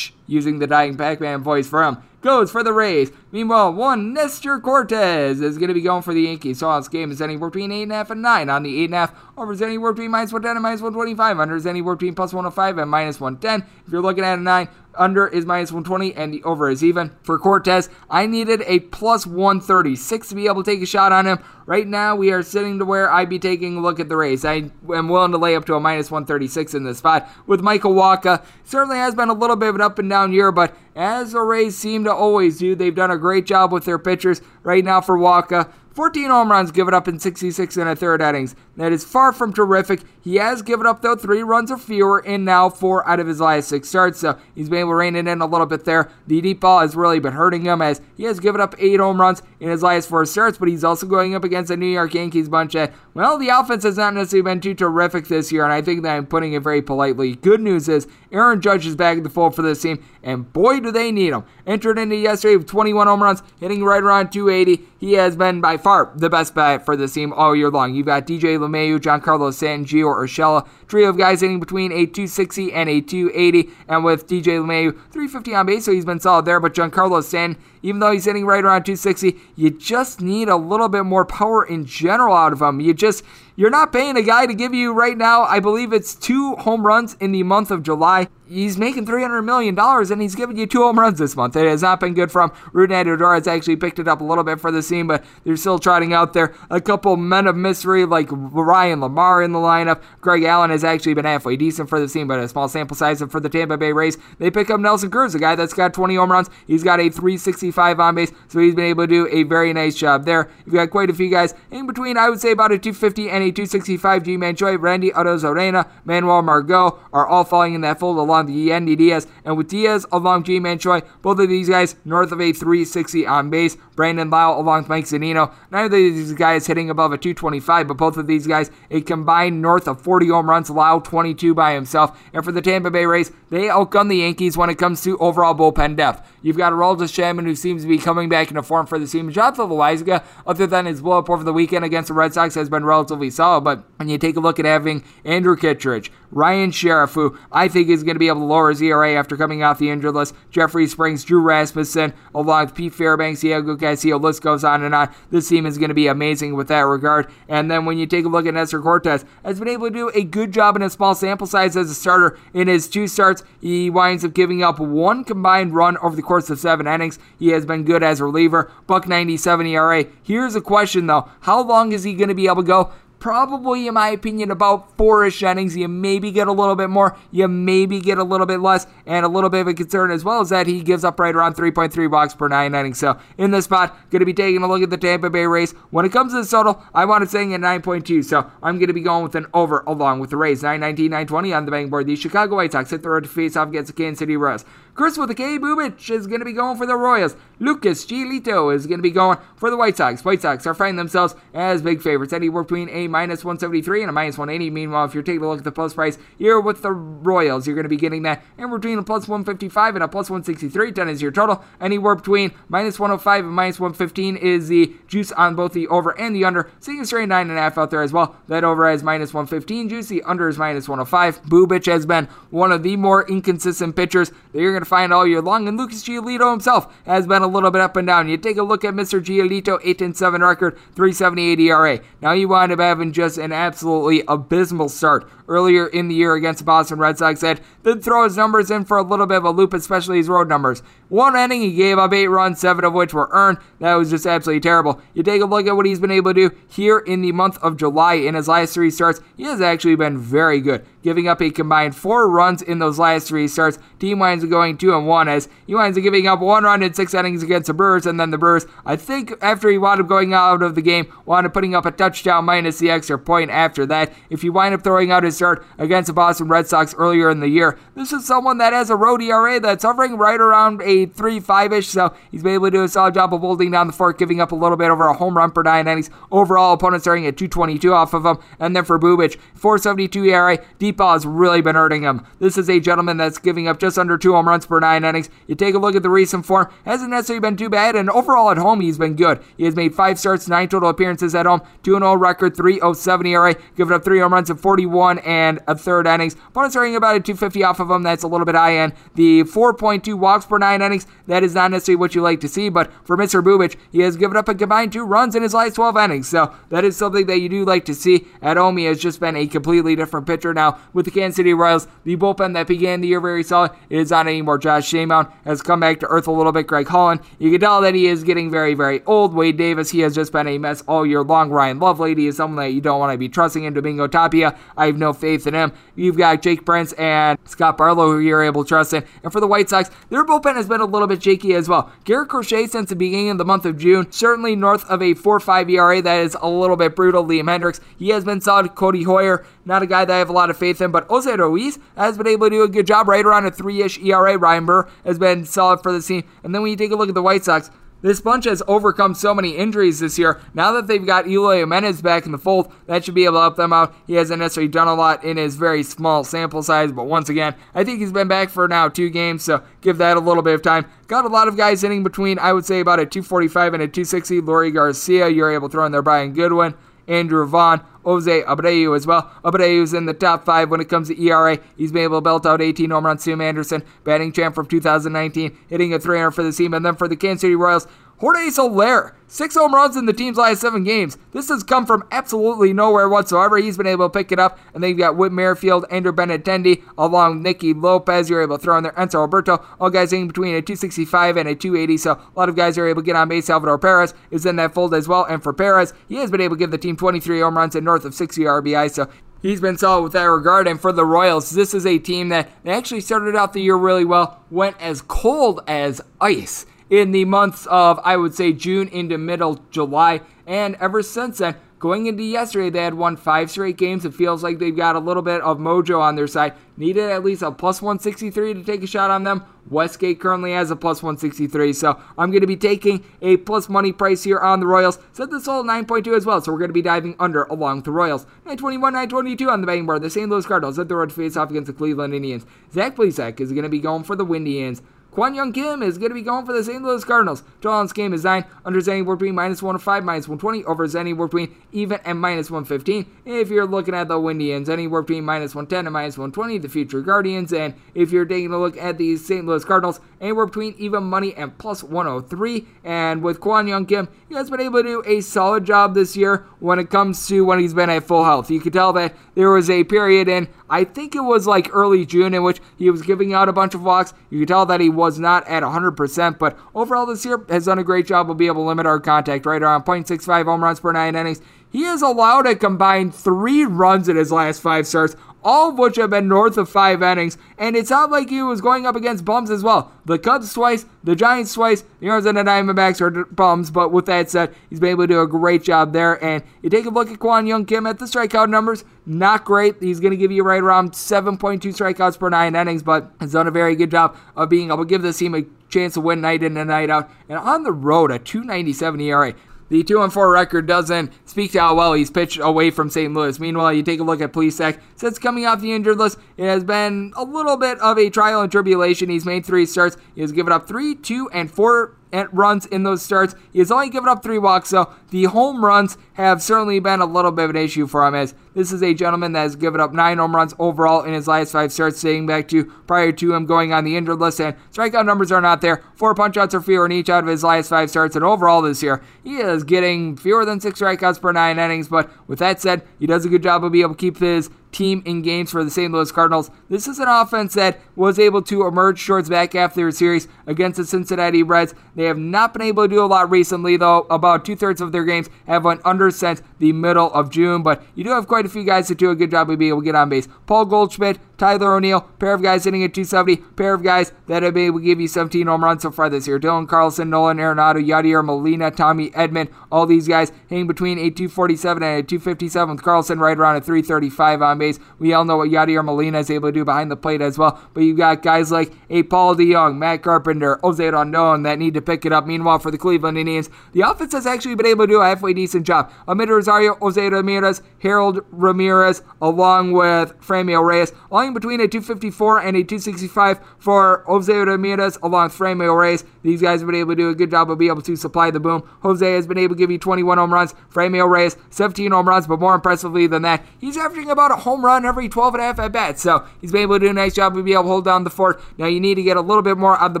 using the dying Pac-Man voice for him goes for the Rays. Meanwhile, one Nestor Cortes is going to be going for the Yankees. So this game is anywhere between 8.5 and 9. On the 8.5, over is anywhere between minus 110 and minus 125. Under is anywhere between plus 105 and minus 110. If you're looking at a 9, under is minus 120 and the over is even. For Cortes, I needed a plus 136 to be able to take a shot on him. Right now, we are sitting to where I'd be taking a look at the Rays. I am willing to lay up to a minus 136 in this spot. With Michael Wacha, certainly has been a little bit of an up and down year, but as the Rays seem to always do, they've done a great job with their pitchers. Right now for Wacha, 14 home runs given up in 66 and a third innings. That is far from terrific. He has given up, though, three runs or fewer in now four out of his last six starts, so he's been able to rein it in a little bit there. The deep ball has really been hurting him as he has given up eight home runs in his last four starts, but he's also going up against a New York Yankees bunch that, well, the offense has not necessarily been too terrific this year, and I think that I'm putting it very politely. Good news is Aaron Judge is back in the fold for this team, and boy, do they need him. Entered into yesterday with 21 home runs, hitting right around 280. He has been by far the best bat for this team all year long. You've got DJ LeMahieu, Giancarlo Stanton, Gio Urshela, trio of guys hitting between a 260 and a 280, and with DJ LeMahieu, 350 on base, so he's been solid there. But Giancarlo Stanton, even though he's hitting right around 260, you just need a little bit more power in general out of him. You just you're not paying a guy to give you right now, I believe it's two home runs in the month of July. He's making $300 million and he's giving you two home runs this month. It has not been good from Odor has actually picked it up a little bit for the team, but they're still trotting out there a couple men of mystery like Ryan LaMarre in the lineup. Greg Allen has actually been halfway decent for the team, but a small sample size for the Tampa Bay Rays. They pick up Nelson Cruz, a guy that's got 20 home runs. He's got a 365 on base, so he's been able to do a very nice job there. You've got quite a few guys in between, I would say about a 250 and a 265 Ji-Man Choi, Randy Arozarena, Manuel Margot are all falling in that fold along the Yandy Diaz. And with Diaz along Ji-Man Choi, both of these guys north of a 360 on base. Brandon Lowe along Mike Zunino. Neither of these guys hitting above a 225, but both of these guys a combined north of 40 home runs. Lowe 22 by himself. And for the Tampa Bay Rays, they outgun the Yankees when it comes to overall bullpen depth. You've got Aroldis Chapman, who seems to be coming back into form for the team. Jonathan Loáisiga, other than his blow up over the weekend against the Red Sox, has been relatively solid. But when you take a look at having Andrew Kittredge, Ryan Sherriff, who I think is going to be able to lower his ERA after coming off the injured list, Jeffrey Springs, Drew Rasmussen, along with Pete Fairbanks, Diego Castillo, list goes on and on. This team is going to be amazing with that regard. And then when you take a look at Nestor Cortes, has been able to do a good job in a small sample size as a starter. In his two starts, he winds up giving up one combined run over the course of seven innings. He has been good as a reliever. Buck 97 ERA. Here's a question though: How long is he going to be able to go? probably, in my opinion, about four-ish innings. You maybe get a little bit more, you maybe get a little bit less, and a little bit of a concern as well is that he gives up right around 3.3 walks per nine innings. So in this spot, going to be taking a look at the Tampa Bay Rays. When it comes to the total, I want it saying at 9.2, so I'm going to be going with an over along with the Rays. 919, 920 on the betting board. The Chicago White Sox hit the road to face off against the Kansas City Royals. Chris with the K. Bubic is going to be going for the Royals. Lucas Giolito is going to be going for the White Sox. White Sox are finding themselves as big favorites, anywhere between a minus 173 and a minus 180. Meanwhile, if you're taking a look at the plus price here with the Royals, you're going to be getting that in between a plus 155 and a plus 163. 10 is your total. Anywhere between minus 105 and minus 115 is the juice on both the over and the under. Seeing a straight 9.5 out there as well. That over is minus 115. Juice, under is minus 105. Bubic has been one of the more inconsistent pitchers that you're going to find all year long, and Lucas Giolito himself has been a little bit up and down. You take a look at Mr. Giolito, 8 7 record, 378 ERA. Now you wind up having just an absolutely abysmal start earlier in the year against the Boston Red Sox that did throw his numbers in for a little bit of a loop, especially his road numbers. One inning, he gave up eight runs, seven of which were earned. That was just absolutely terrible. You take a look at what he's been able to do here in the month of July in his last three starts. He has actually been very good, giving up a combined four runs in those last three starts. Team winds up going two and one as he winds up giving up one run in six innings against the Brewers, and then the Brewers, I think after he wound up going out of the game, wound up putting up a touchdown minus the extra point after that. If you wind up throwing out his start against the Boston Red Sox earlier in the year, this is someone that has a road ERA that's hovering right around a 3 5 ish, so he's been able to do a solid job of holding down the fork, giving up a little bit over a home run per nine innings. Overall, opponents starting at 222 off of him, and then for Bubic, 472 ERA. Deep ball has really been hurting him. This is a gentleman that's giving up just under two home runs per nine innings. You take a look at the recent form, hasn't necessarily been too bad, and overall at home, he's been good. He has made five starts, nine total appearances at home, 2 0 record, 307 ERA, giving up three home runs in 41 and a third innings. Opponents starting about a 250 off of him. That's a little bit high end. The 4.2 walks per nine innings, that is not necessarily what you like to see, but for Mr. Bubic, he has given up a combined two runs in his last 12 innings, so that is something that you do like to see. At home, he has just been a completely different pitcher. Now, with the Kansas City Royals. The bullpen that began the year very solid is not anymore. Josh Staumont has come back to earth a little bit. Greg Holland, you can tell that he is getting very, very old. Wade Davis, he has just been a mess all year long. Ryan Lovelady is someone that you don't want to be trusting in. Domingo Tapia, I have no faith in him. You've got Jake Prince and Scott Barlow who you're able to trust in. And for the White Sox, their bullpen has been a little bit shaky as well. Garrett Crochet since the beginning of the month of June, certainly north of a 4-5 ERA, that is a little bit brutal. Liam Hendriks, he has been solid. Codi Heuer, not a guy that I have a lot of faith in, but Jose Ruiz has been able to do a good job right around a 3-ish ERA. Ryan Burr has been solid for the team. And then when you take a look at the White Sox, this bunch has overcome so many injuries this year. Now that they've got Eloy Jimenez back in the fold, that should be able to help them out. He hasn't necessarily done a lot in his very small sample size, but once again, I think he's been back for now two games, so give that a little bit of time. Got a lot of guys hitting between, I would say, about a 245 and a 260. Leury Garcia, you're able to throw in there Brian Goodwin. Andrew Vaughn, Jose Abreu as well. Abreu's in the top five when it comes to ERA. He's been able to belt out 18 home runs. Tim Anderson, batting champ from 2019, hitting a 300 for the team. And then for the Kansas City Royals, Jorge Soler, six home runs in the team's last seven games. This has come from absolutely nowhere whatsoever. He's been able to pick it up, and then you've got Whit Merrifield, Andrew Benintendi, along Nicky Lopez. You're able to throw in there Hanser Alberto. All guys in between a 265 and a 280, so a lot of guys are able to get on base. Salvador Perez is in that fold as well, and for Perez, he has been able to give the team 23 home runs and north of 60 RBI, so he's been solid with that regard. And for the Royals, this is a team that they actually started out the year really well, went as cold as ice in the months of, I would say, June into middle July. And ever since then, going into yesterday, they had won five straight games. It feels like they've got a little bit of mojo on their side. Needed at least a plus 163 to take a shot on them. Westgate currently has a plus 163, so I'm going to be taking a plus money price here on the Royals. Set this all 9.2 as well, so we're going to be diving under along with the Royals. 921, 922 on the betting board. The St. Louis Cardinals at the road to face off against the Cleveland Indians. Zach Plesac is going to be going for the Indians. Kwang Hyun Kim is going to be going for the St. Louis Cardinals. This game is 9. Under is anywhere between minus 105, minus 120. Over is anywhere between even and minus 115. If you're looking at the Indians, anywhere between minus 110 and minus 120. The future Guardians. And if you're taking a look at the St. Louis Cardinals, anywhere between even money and plus 103. And with Kwang Hyun Kim, he has been able to do a solid job this year when it comes to when he's been at full health. You could tell that there was a period in, I think it was like early June, in which he was giving out a bunch of walks. You could tell that he was not at 100%, but overall this year has done a great job of being able to limit our contact right around 0.65 home runs per nine innings. He has allowed a combined three runs in his last five starts, all of which have been north of five innings, and it's not like he was going up against bums as well. The Cubs twice, the Giants twice, the Arizona Diamondbacks are bums, but with that said, he's been able to do a great job there. And you take a look at Kwang Hyun Kim at the strikeout numbers, not great. He's going to give you right around 7.2 strikeouts per nine innings, but has done a very good job of being able to give this team a chance to win night in and night out. And on the road, a 297 ERA. The 2 4 record doesn't speak to how well he's pitched away from St. Louis. Meanwhile, you take a look at Plesac. Since coming off the injured list, it has been a little bit of a trial and tribulation. He's made three starts. He has given up three, two, and four runs in those starts. He has only given up three walks, so the home runs have certainly been a little bit of an issue for him. As this is a gentleman that has given up nine home runs overall in his last five starts, dating back to prior to him going on the injured list. And strikeout numbers are not there. Four punchouts or fewer in each out of his last five starts, and overall this year he is getting fewer than six strikeouts per nine innings. But with that said, he does a good job of being able to keep his team in games for the St. Louis Cardinals. This is an offense that was able to emerge towards back after their series against the Cincinnati Reds. They have not been able to do a lot recently, though. About two thirds of their games have went under since the middle of June, but you do have quite a few guys that do a good job of being able to get on base. Paul Goldschmidt, Tyler O'Neill, pair of guys hitting at 270, pair of guys that have been able to give you 17 home runs so far this year. Dylan Carlson, Nolan Arenado, Yadier Molina, Tommy Edman, all these guys hanging between a 247 and a 257 with Carlson right around a 335 on base. We all know what Yadier Molina is able to do behind the plate as well, but you've got guys like a Paul DeJong, Matt Carpenter, Jose Rondon that need to pick it up. Meanwhile, for the Cleveland Indians, the offense has actually been able to do a halfway decent job. Amed Rosario, Jose Ramirez, Harold Ramirez, along with Franmil Reyes, lying between a 254 and a 265 for Jose Ramirez, along with Franmil Reyes. These guys have been able to do a good job of being able to supply the boom. Jose has been able to give you 21 home runs. Franmil Reyes, 17 home runs, but more impressively than that, he's averaging about a home run every 12 and a half at bats. So he's been able to do a nice job of being able to hold down the fort. Now you need to get a little bit more on the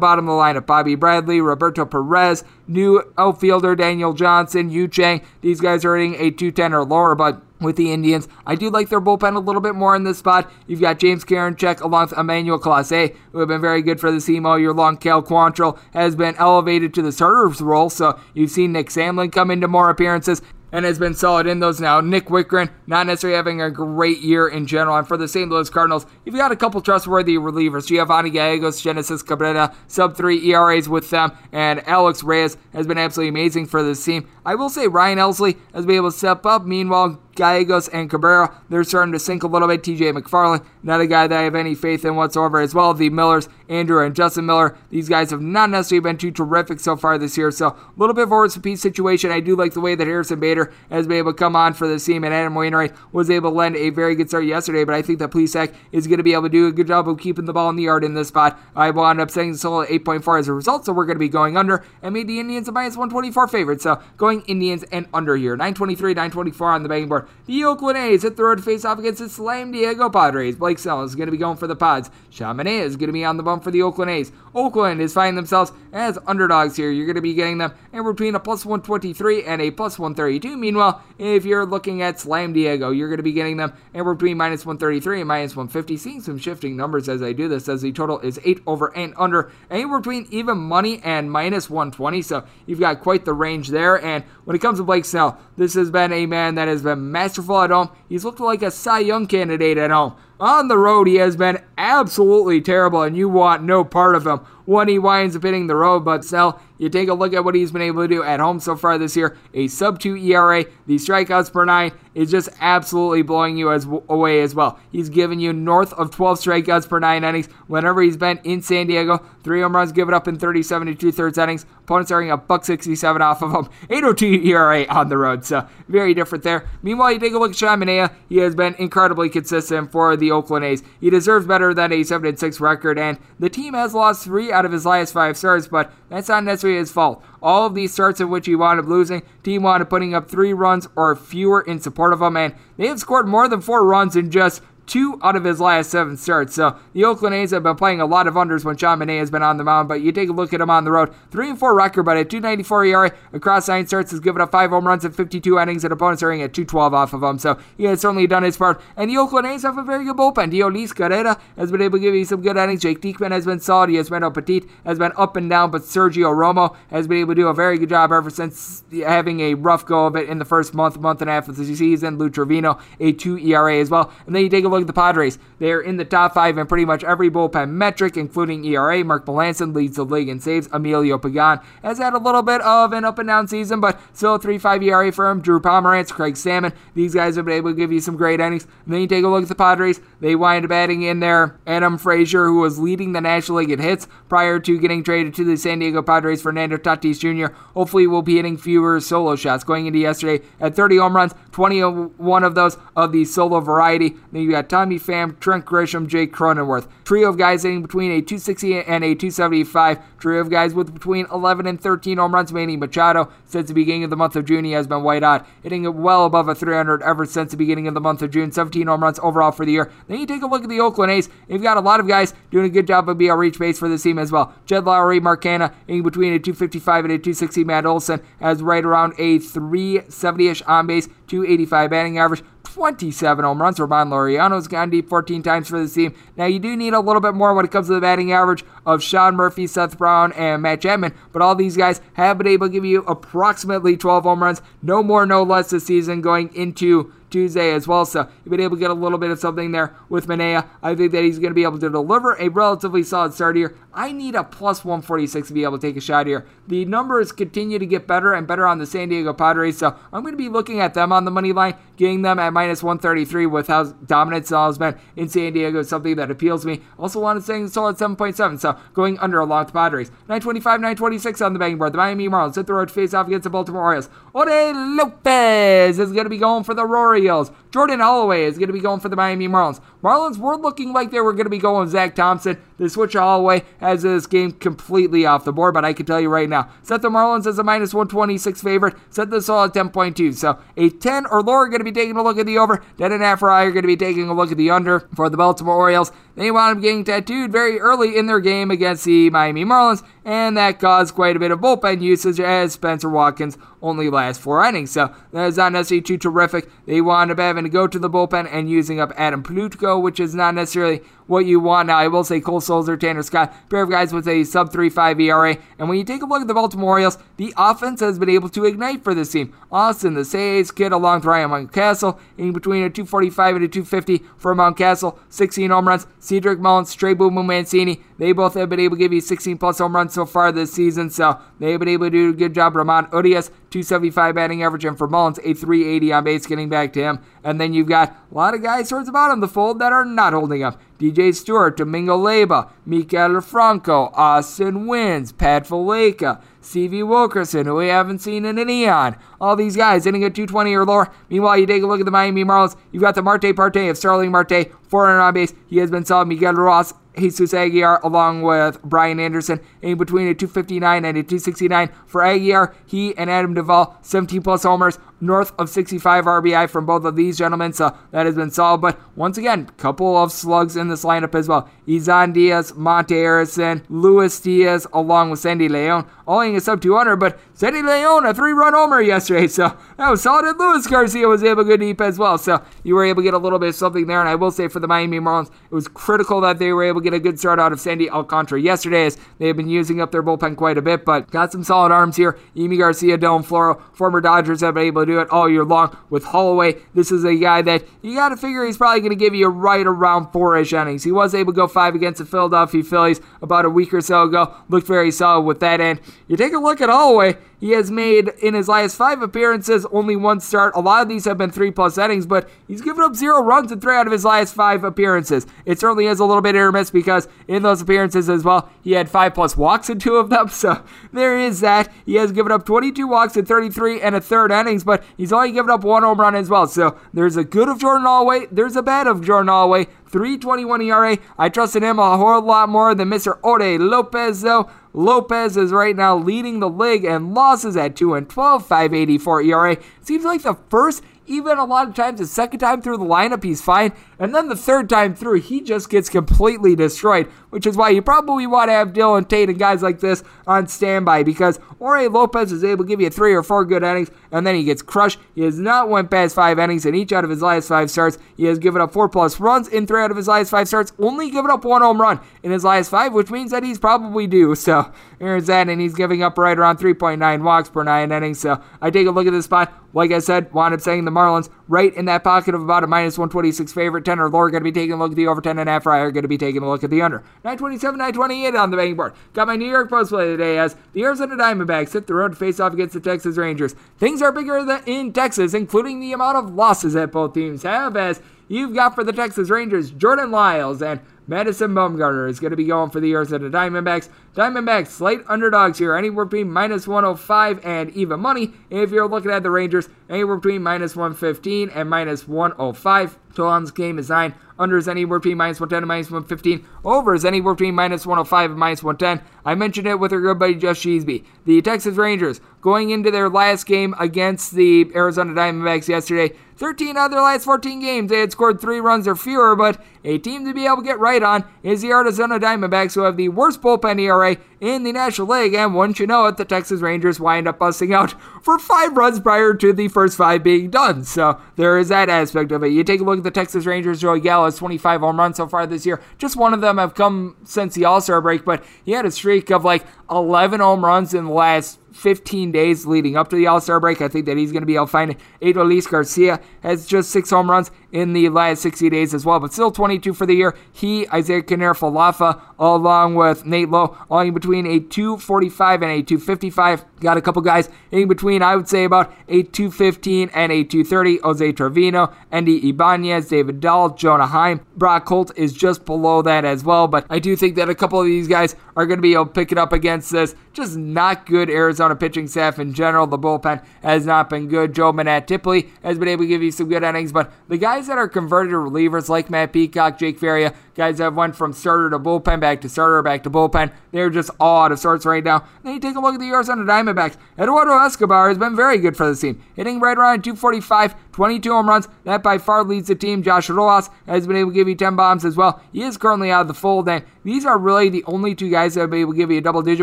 bottom of the lineup. Bobby Bradley, Roberto Perez, new outfielder Daniel Johnson, Yu Chang. These guys are hitting a 210 or lower, but with the Indians. I do like their bullpen a little bit more in this spot. You've got James Karinchak along with Emmanuel Clase, who have been very good for the team all year long. Cal Quantrill has been elevated to the starter's role, so you've seen Nick Sandlin come into more appearances and has been solid in those now. Nick Wittgren, not necessarily having a great year in general. And for the St. Louis Cardinals, you've got a couple trustworthy relievers. Giovanni Gallegos, Genesis Cabrera, sub three ERAs with them, and Alex Reyes has been absolutely amazing for this team. I will say Ryan Helsley has been able to step up. Meanwhile, Gallegos and Cabrera, they're starting to sink a little bit. TJ McFarland, not a guy that I have any faith in whatsoever, as well. The Millers, Andrew and Justin Miller, these guys have not necessarily been too terrific so far this year. So a little bit of a worse repeat situation. I do like the way that Harrison Bader has been able to come on for the team, and Adam Wainwright was able to lend a very good start yesterday. But I think that Plesac is going to be able to do a good job of keeping the ball in the yard in this spot. I wound up setting the total at 8.4 as a result, so we're going to be going under and made the Indians a minus 124 favorite. So going Indians and under here. 923, 924 on the betting board. The Oakland A's road to face off against the Slam Diego Padres. Blake Snell is going to be going for the Pods. Manaea is going to be on the bump for the Oakland A's. Oakland is finding themselves as underdogs here. You're going to be getting them anywhere between a plus 123 and a plus 132. Meanwhile, if you're looking at Slam Diego, you're going to be getting them anywhere between minus 133 and minus 150. Seeing some shifting numbers as I do this, as the total is 8 over and under. Anywhere between even money and minus 120. So you've got quite the range there. And when it comes to Blake Snell, this has been a man that has been masterful at home. He's looked like a Cy Young candidate at home. On the road, he has been absolutely terrible, and you want no part of him when he winds up hitting the road. But still, you take a look at what he's been able to do at home so far this year. A sub 2 ERA, the strikeouts per nine is just absolutely blowing you as away as well. He's given you north of 12 strikeouts per nine innings whenever he's been in San Diego. Three home runs given up in 37 to two thirds innings. Opponents are a buck 67 off of him. 802 ERA on the road, so very different there. Meanwhile, you take a look at Sean Manaea. He has been incredibly consistent for the Oakland A's. He deserves better than a 7 6 record, and the team has lost three out of his last five starts, but that's not necessarily his fault. All of these starts in which he wound up losing, team wound up putting up three runs or fewer in support of him, and they have scored more than four runs in just two out of his last seven starts. So the Oakland A's have been playing a lot of unders when Sean Manaea has been on the mound, but you take a look at him on the road. 3 and 4 record, but at 294 ERA across nine starts has given up five home runs in 52 innings, and opponents are at 212 off of him. So he has certainly done his part. And the Oakland A's have a very good bullpen. Deolis Guerra has been able to give you some good innings. Jake Diekman has been solid. Yusmeiro Petit has been up and down, but Sergio Romo has been able to do a very good job ever since having a rough go of it in the first month, month and a half of the season. Lou Trivino, a 2 ERA as well. And then you take a look at the Padres. They're in the top five in pretty much every bullpen metric, including ERA. Mark Melancon leads the league in saves. Emilio Pagan has had a little bit of an up and down season, but still a 3.5 ERA for him. Drew Pomeranz, Craig Stammen. these guys have been able to give you some great innings. And then you take a look at the Padres. They wind up adding in there Adam Frazier, who was leading the National League in hits prior to getting traded to the San Diego Padres. Fernando Tatis Jr. Hopefully will be hitting fewer solo shots going into yesterday at 30 home runs, 21 of those of the solo variety. Then you got Tommy Pham, Trent Grisham, Jake Cronenworth. Trio of guys hitting between a 260 and a 275. Trio of guys with between 11 and 13 home runs. Manny Machado, since the beginning of the month of June, he has been white hot, hitting well above a 300 ever since the beginning of the month of June. 17 home runs overall for the year. Then you take a look at the Oakland A's. You've got a lot of guys doing a good job of BL reach base for this team as well. Jed Lowrie, Mark Canha, in between a 255 and a 260. Matt Olson has right around a 370 ish on base, 285 batting average. 27 home runs. Ramon Laureano's gone deep 14 times for the team. Now, you do need a little bit more when it comes to the batting average of Sean Murphy, Seth Brown, and Matt Chapman, but all these guys have been able to give you approximately 12 home runs. No more, no less this season going into Tuesday as well. So you've been able to get a little bit of something there with Manaea. I think that he's going to be able to deliver a relatively solid start here. I need a plus 146 to be able to take a shot here. The numbers continue to get better and better on the San Diego Padres, so I'm going to be looking at them on the money line, getting them at minus 133 with how dominant Saul has been in San Diego something that appeals to me. Also wanted Saul at 7.7, so going under along the Padres. 925, 926 on the betting board. The Miami Marlins hit the road to face off against the Baltimore Orioles. Jorge Lopez is going to be going for the Royals. Jordan Holloway is going to be going for the Miami Marlins. Marlins were looking like they were going to be going Zach Thompson. The switch Holloway has this game completely off the board, but I can tell you right now, set the Marlins as a minus 126 favorite. Set this all at 10.2. So a 10 or lower going to be taking a look at the over. 10 and a are going to be taking a look at the under for the Baltimore Orioles. They wound up getting tattooed very early in their game against the Miami Marlins, and that caused quite a bit of bullpen usage as Spencer Watkins only last four innings. So that is not necessarily too terrific. They wound up having to go to the bullpen and using up Adam Plutko, which is not necessarily what you want. Now, I will say Cole Sulser, Tanner Scott, pair of guys with a sub 3.5 ERA. And when you take a look at the Baltimore Orioles, the offense has been able to ignite for this team. Austin, the Says, Kid, along with Ryan Mountcastle, in between a 245 and a 250 for Mountcastle, 16 home runs. Cedric Mullins, Trey Boomer Mancini, they both have been able to give you 16 plus home runs so far this season. So they've been able to do a good job. Ramon Urias, 275 batting average, and for Mullins, a 380 on base, getting back to him. And then you've got a lot of guys towards the bottom of the fold that are not holding up. DJ Stewart, Domingo Leyba, Maikel Franco, Austin Wynns, Pat Valaika, Stevie Wilkerson, who we haven't seen in an eon. All these guys hitting at 220 or lower. Meanwhile, you take a look at the Miami Marlins. You've got the Marte Parte of Starling Marte, 400 on base. He has been solid. Miguel Rojas, Jesus Aguilar along with Brian Anderson in between a 259 and a 269 for Aguilar. He and Adam Duvall 17 plus homers north of 65 RBI from both of these gentlemen, so that has been solid. But once again, couple of slugs in this lineup as well. Isan Diaz, Monte Harrison, Lewin Diaz, along with Sandy Leon, all hitting a sub 200. But Sandy Leon, a three run homer yesterday, so that was solid. And Luis Garcia was able to go deep as well, so you were able to get a little bit of something there. And I will say for the Miami Marlins, it was critical that they were able get a good start out of Sandy Alcantara yesterday, as they have been using up their bullpen quite a bit, but got some solid arms here. Yimi Garcia, Dylan Floro, former Dodgers have been able to do it all year long with Holloway. This is a guy that you got to figure he's probably going to give you right around four ish innings. He was able to go five against the Philadelphia Phillies about a week or so ago. Looked very solid with that end. You take a look at Holloway. He has made in his last five appearances only one start. A lot of these have been three plus innings, but he's given up zero runs in three out of his last five appearances. It certainly is a little bit hit miss because in those appearances as well, he had five plus walks in two of them. So there is that. He has given up 22 walks in 33 and a third innings, but he's only given up one home run as well. So there's a good of Jordan Holloway. There's a bad of Jordan Holloway. 321 ERA. I trusted him a whole lot more than Mr. Jorge Lopez, though. Lopez is right now leading the league and losses at 2 and 12, 584 ERA. Seems like the first even a lot of times the second time through the lineup he's fine. And then the third time through he just gets completely destroyed which is why you probably want to have Dillon Tate and guys like this on standby because Jorge Lopez is able to give you three or four good innings and then he gets crushed. He has not went past five innings in each out of his last five starts. He has given up four plus runs in three out of his last five starts only given up one home run in his last five which means that he's probably due. So there's that and he's giving up right around 3.9 walks per nine innings. So i take a look at this spot like I said, wound up saying the Marlins right in that pocket of about a minus 126 favorite. 10 or lower going to be taking a look at the over 10 and a half. Are going to be taking a look at the under. 927, 928 on the betting board. Got my New York Post play today as the Arizona Diamondbacks hit the road to face off against the Texas Rangers. Things are bigger than in Texas, including the amount of losses that both teams have as you've got for the Texas Rangers Jordan Lyles and Madison Bumgarner is going to be going for the Arizona Diamondbacks. Diamondbacks slight underdogs here, anywhere between minus 105 and even money. If you're looking at the Rangers, anywhere between minus 115 and minus 105. Total game is 9. Under is anywhere between minus 110 and minus 115. Over is anywhere between minus 105 and minus 110. I mentioned it with our good buddy Geoff Sheasby. The Texas Rangers going into their last game against the Arizona Diamondbacks yesterday. 13 out of their last 14 games, they had scored three runs or fewer, but a team to be able to get right on is the Arizona Diamondbacks, who have the worst bullpen ERA in the National League, and once you know it, the Texas Rangers wind up busting out for five runs prior to the first five being done. So there is that aspect of it. You take a look at the Texas Rangers, Joey Gallo has 25 home runs so far this year. Just one of them have come since the All Star break, but he had a streak of like 11 home runs in the last 15 days leading up to the All Star break. I think that he's going to be able to find it. Adolis Garcia has just six home runs in the last 60 days as well, but still 22 for the year. He, Isaiah Kiner Falefa, along with Nate Lowe, all in between a 245 and a 255. Got a couple guys in between, I would say about a 215 and a 230. Jose Trevino, Andy Ibanez, David Dahl, Jonah Heim. Brock Holt is just below that as well, but I do think that a couple of these guys are going to be able to pick it up against this just not good Arizona pitching staff in general. The bullpen has not been good. Joe Mantiply has been able to give you some good innings, but the guys that are converted relievers like Matt Peacock, Jake Faria, guys that went from starter to bullpen, back to starter, back to bullpen, they're just all out of sorts right now. Then you take a look at the Arizona Diamondbacks. Eduardo Escobar has been very good for the team, hitting right around 245, 22 home runs. That by far leads the team. Josh Rojas has been able to give you 10 bombs as well. He is currently out of the fold, and these are really the only two guys that have been able to give you a double digit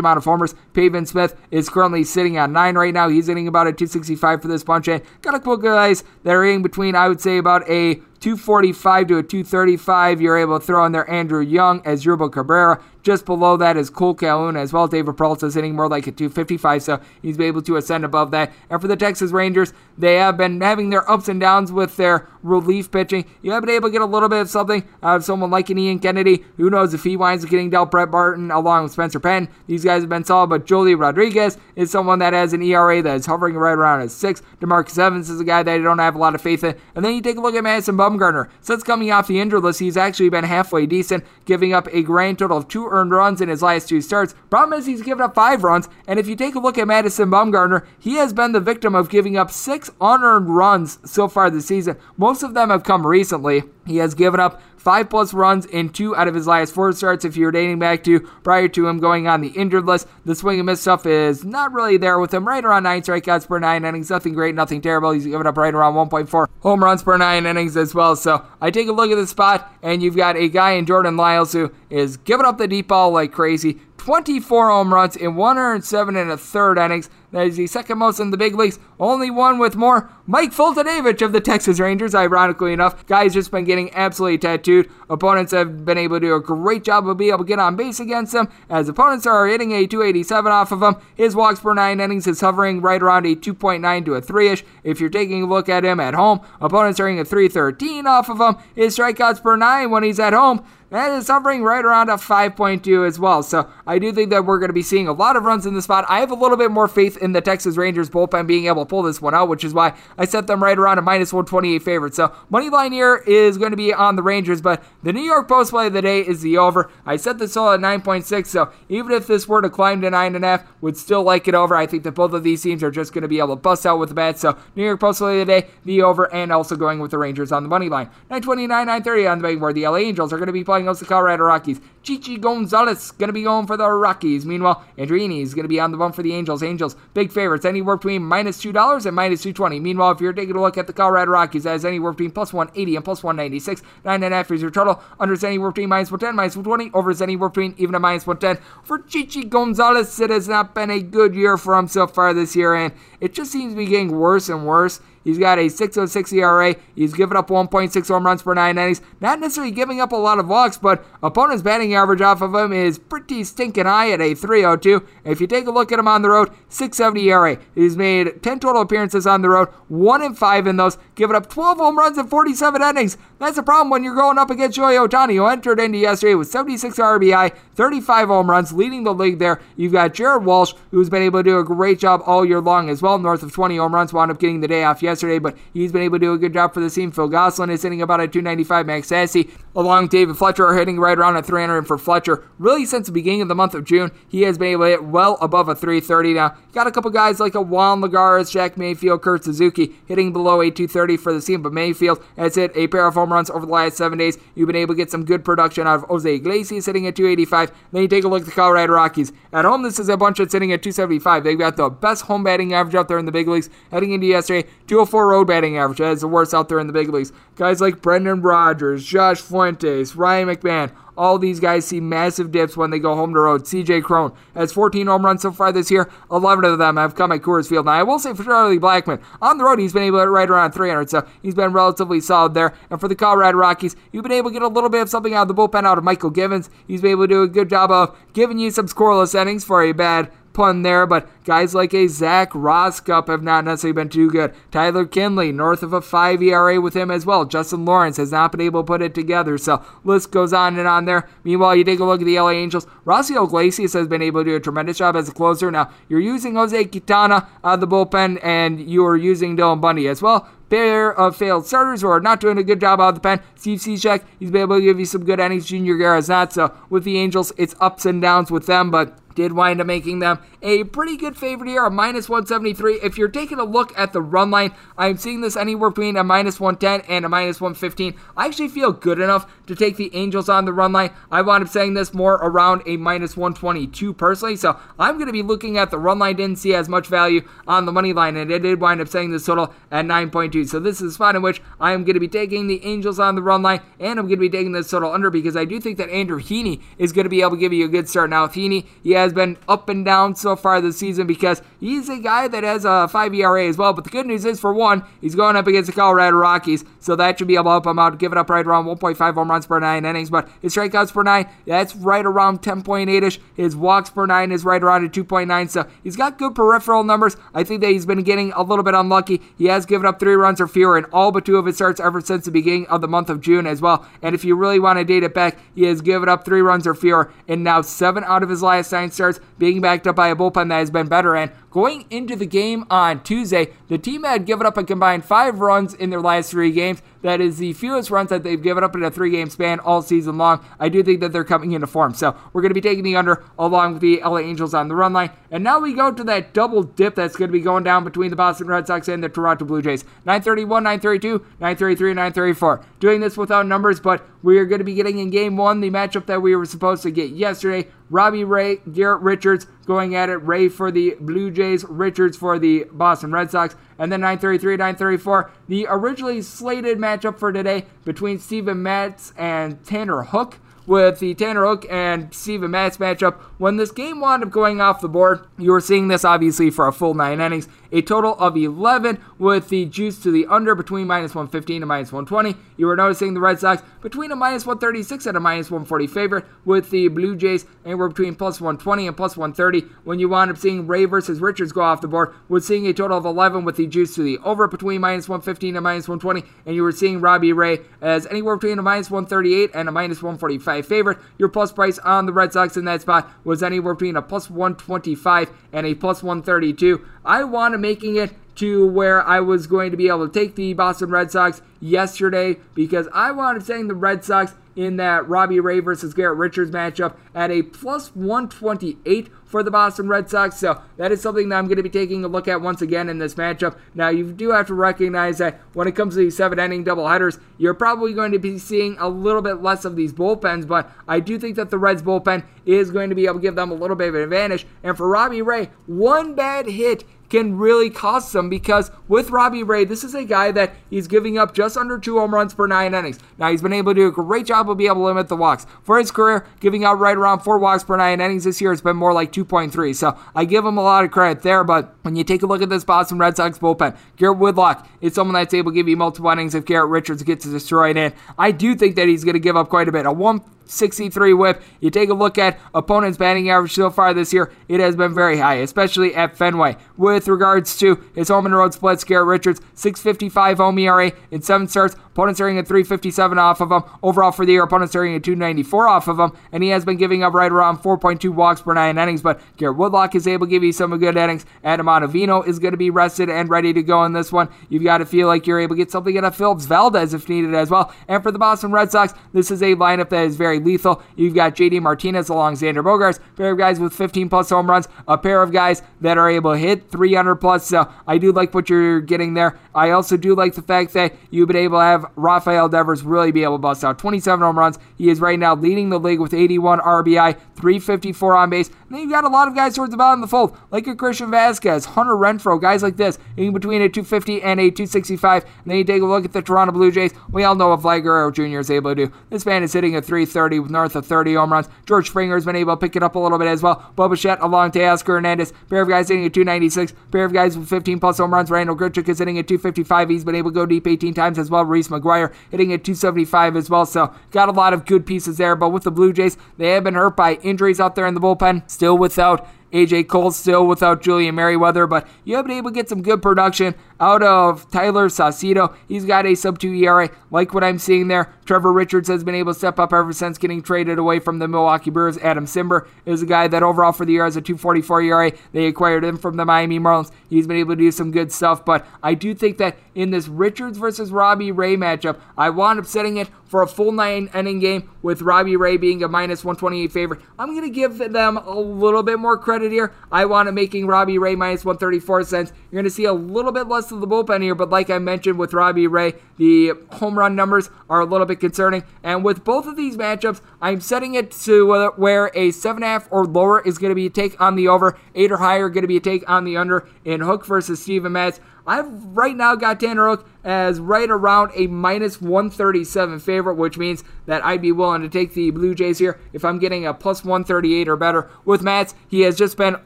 amount of homers. Pavin Smith is currently sitting at 9 right now. He's hitting about a 265 for this bunch, and got a couple guys that are in between, I would say, about a 245 to a 235. You're able to throw in there Andrew Young as Asdrubal Cabrera. Just below that is Cole Calhoun as well. David Peralta is hitting more like a 255, so he's able to ascend above that. And for the Texas Rangers, they have been having their ups and downs with their relief pitching. You have been able to get a little bit of something out of someone like an Ian Kennedy. Who knows if he winds up getting dealt Brett Martin along with Spencer Patton. These guys have been solid, but Joely Rodriguez is someone that has an ERA that is hovering right around a 6. DeMarcus Evans is a guy that I don't have a lot of faith in. And then you take a look at Madison Bumgarner. Since coming off the injured list, he's actually been halfway decent, giving up a grand total of two earned runs in his last two starts. Problem is, he's given up five runs, and if you take a look at Madison Bumgarner, he has been the victim of giving up six unearned runs so far this season. Most of them have come recently. He has given up five plus runs in two out of his last four starts. If you're dating back to prior to him going on the injured list, the swing and miss stuff is not really there with him. Right around nine strikeouts per nine innings, nothing great, nothing terrible. He's given up right around 1.4 home runs per nine innings as well. So I take a look at the spot, and you've got a guy in Jordan Lyles who is giving up the deep ball like crazy. 24 home runs in 107 and a third innings. That is the second most in the big leagues. Only one with more. Mike Foltynewicz of the Texas Rangers, ironically enough. Guy's just been getting absolutely tattooed. Opponents have been able to do a great job of being able to get on base against him, as opponents are hitting a 287 off of him. His walks per nine innings is hovering right around a 2.9 to a 3 ish. If you're taking a look at him at home, opponents are hitting a 313 off of him. His strikeouts per nine when he's at home that is hovering right around a 5.2 as well. So I do think that we're going to be seeing a lot of runs in the spot. I have a little bit more faith in the Texas Rangers bullpen being able to pull this one out, which is why I set them right around a minus 128 favorite. So money line here is going to be on the Rangers, but the New York Post play of the day is the over. I set this all at 9.6, so even if this were to climb to 9.5, would still like it over. I think that both of these teams are just going to be able to bust out with the bat. So New York Post play of the day, the over, and also going with the Rangers on the money line. 929, 930 on the betting board. The LA Angels are going to be playing against the Colorado Rockies. Chichi Gonzalez going to be going for the Rockies. Meanwhile, Andreini is going to be on the bump for the Angels. Angels, big favorites, anywhere between minus $2 and minus 220 Meanwhile, if you're taking a look at the Colorado Rockies, that is anywhere between plus 180 and plus 196. 9.5 is your total. Under is anywhere between minus 110, minus 120. Over is anywhere between even a minus 110. For Chichi Gonzalez, it has not been a good year for him so far this year, and it just seems to be getting worse and worse. He's got a 6.06 ERA. He's given up 1.6 home runs per nine innings. Not necessarily giving up a lot of walks, but opponent's batting average off of him is pretty stinking high at a 3.02. If you take a look at him on the road, 6.70 ERA. He's made 10 total appearances on the road, one in five in those, giving up 12 home runs in 47 innings. That's a problem when you're going up against Shohei Ohtani, who entered into yesterday with 76 RBI, 35 home runs, leading the league there. You've got Jared Walsh, who's been able to do a great job all year long as well, north of 20 home runs, wound up getting the day off yesterday, but he's been able to do a good job for the team. Phil Gosselin is hitting about a 295. Max Stassi, along with David Fletcher, are hitting right around a 300. And for Fletcher, really since the beginning of the month of June, he has been able to hit well above a 330 now. Got a couple guys like a Juan Lagares, Jack Mayfield, Kurt Suzuki hitting below a 230 for the team, but Mayfield has hit a pair of home runs over the last seven days. You've been able to get some good production out of Jose Iglesias hitting at 285. Then you take a look at the Colorado Rockies. At home, this is a bunch that's sitting at 275. They've got the best home batting average out there in the big leagues. Heading into yesterday, 204 road batting average. That is the worst out there in the big leagues. Guys like Brendan Rodgers, Josh Fuentes, Ryan McMahon, all these guys see massive dips when they go home to road. CJ Cron has 14 home runs so far this year. 11 of them have come at Coors Field. Now, I will say for Charlie Blackmon, on the road, he's been able to right around 300, so he's been relatively solid there. And for the Colorado Rockies, you've been able to get a little bit of something out of the bullpen out of Mychal Givens. He's been able to do a good job of giving you some scoreless innings for a bad pun there, but guys like a Zach Rosscup have not necessarily been too good. Tyler Kinley, north of a 5 ERA with him as well. Justin Lawrence has not been able to put it together, so list goes on and on there. Meanwhile, you take a look at the LA Angels. Raisel Iglesias has been able to do a tremendous job as a closer. Now, you're using Jose Quintana out of the bullpen, and you are using Dylan Bundy as well pair of failed starters who are not doing a good job out of the pen. Steve Cishek, he's been able to give you some good innings. Junior Guerra is not. So with the Angels, it's ups and downs with them, but did wind up making them a pretty good favorite here, a minus 173. If you're taking a look at the run line, I'm seeing this anywhere between a minus 110 and a minus 115. I actually feel good enough to take the Angels on the run line. I wound up saying this more around a minus 122 personally, so I'm going to be looking at the run line. Didn't see as much value on the money line, and it did wind up saying this total at 9.2. So this is a spot in which I am going to be taking the Angels on the run line, and I'm going to be taking this total under because I do think that Andrew Heaney is going to be able to give you a good start. Now, with Heaney, he has been up and down so far this season because he's a guy that has a 5 ERA as well. But the good news is, for one, he's going up against the Colorado Rockies, so that should be able to help him out. Give it up right around 1.5 home runs per nine innings, but his strikeouts per nine, that's right around 10.8 ish. His walks per nine is right around a 2.9, so he's got good peripheral numbers. I think that he's been getting a little bit unlucky. He has given up three runs or fewer in all but two of his starts ever since the beginning of the month of June as well. And if you really want to date it back, he has given up three runs or fewer in now seven out of his last nine starts, being backed up by a bullpen that has been better. And going into the game on Tuesday, the team had given up a combined five runs in their last three games. That is the fewest runs that they've given up in a three game span all season long. I do think that they're coming into form. So we're going to be taking the under along with the LA Angels on the run line. And now we go to that double dip that's going to be going down between the Boston Red Sox and the Toronto Blue Jays. 931, 932, 933, 934. Doing this without numbers, but we are going to be getting in game one the matchup that we were supposed to get yesterday. Robbie Ray, Garrett Richards going at it. Ray for the Blue Jays, Richards for the Boston Red Sox. And then 933, 934, the originally slated matchup for today between Steven Matz and Tanner Houck with the Tanner Houck and Steven Matz matchup. When this game wound up going off the board, you were seeing this obviously for a full nine innings. A total of 11 with the juice to the under between minus 115 and minus 120. You were noticing the Red Sox between a minus 136 and a minus 140 favorite, with the Blue Jays anywhere between plus 120 and plus 130. When you wound up seeing Ray versus Richards go off the board, was seeing a total of 11 with the juice to the over between minus 115 and minus 120. And you were seeing Robbie Ray as anywhere between a minus 138 and a minus 145 favorite. Your plus price on the Red Sox in that spot was anywhere between a plus 125 and a plus 132. I want to making it to where I was going to be able to take the Boston Red Sox yesterday because I wanted saying the Red Sox in that Robbie Ray versus Garrett Richards matchup at a plus 128 for the Boston Red Sox. So that is something that I'm going to be taking a look at once again in this matchup. Now, you do have to recognize that when it comes to these seven inning doubleheaders, you're probably going to be seeing a little bit less of these bullpens, but I do think that the Reds bullpen is going to be able to give them a little bit of an advantage. And for Robbie Ray, one bad hit can really cost them because with Robbie Ray, this is a guy that he's giving up just under two home runs per nine innings. Now, he's been able to do a great job of being able to limit the walks. For his career, giving out right around four walks per nine innings this year has been more like 2.3. So I give him a lot of credit there. But when you take a look at this Boston Red Sox bullpen, Garrett Whitlock is someone that's able to give you multiple innings if Garrett Richards gets destroyed in. I do think that he's going to give up quite a bit. A one 63 whip. You take a look at opponents' batting average so far this year, it has been very high, especially at Fenway. With regards to his home and road splits, Garrett Richards, 655 home ERA in seven starts. Opponents are at 357 off of him. Overall for the year, opponents are at 294 off of him, and he has been giving up right around 4.2 walks per nine innings. But Garrett Whitlock is able to give you some good innings. Adam Ottavino is going to be rested and ready to go in this one. You've got to feel like you're able to get something out of Phillips Valdez if needed as well. And for the Boston Red Sox, this is a lineup that is very lethal. You've got JD Martinez along Xander Bogaerts, a pair of guys with 15 plus home runs, a pair of guys that are able to hit 300 plus. So I do like what you're getting there. I also do like the fact that you've been able to have Rafael Devers really be able to bust out 27 home runs. He is right now leading the league with 81 RBI, 354 on base. And then you've got a lot of guys towards the bottom of the fold, like a Christian Vázquez, Hunter Renfroe, guys like this, in between a 250 and a 265. And then you take a look at the Toronto Blue Jays. We all know what Vlad Guerrero Jr. is able to do. This man is hitting a 330 with north of 30 home runs. George Springer has been able to pick it up a little bit as well. Bo Bichette along Teoscar Hernandez. Pair of guys hitting at 296. Pair of guys with 15 plus home runs. Randal Grichuk is hitting at 255. He's been able to go deep 18 times as well. Reese McGuire hitting at 275 as well. So got a lot of good pieces there. But with the Blue Jays, they have been hurt by injuries out there in the bullpen. Still without AJ Cole still without Julian Merryweather, but you have been able to get some good production out of Tayler Saucedo. He's got a sub 2 ERA, like what I'm seeing there. Trevor Richards has been able to step up ever since getting traded away from the Milwaukee Brewers. Adam Cimber is a guy that overall for the year has a 244 ERA. They acquired him from the Miami Marlins. He's been able to do some good stuff, but I do think that in this Richards versus Robbie Ray matchup, I wound up setting it for a full nine inning game with Robbie Ray being a minus 128 favorite. I'm going to give them a little bit more credit here. I want to making Robbie Ray minus 134 cents. You're going to see a little bit less of the bullpen here, but like I mentioned with Robbie Ray, the home run numbers are a little bit concerning. And with both of these matchups, I'm setting it to where a 7.5 or lower is going to be a take on the over, 8 or higher going to be a take on the under in Houck versus Steven Matz. I've right now got Tanner Houck as right around a minus 137 favorite, which means that I'd be willing to take the Blue Jays here if I'm getting a plus 138 or better. With Matz, he has just been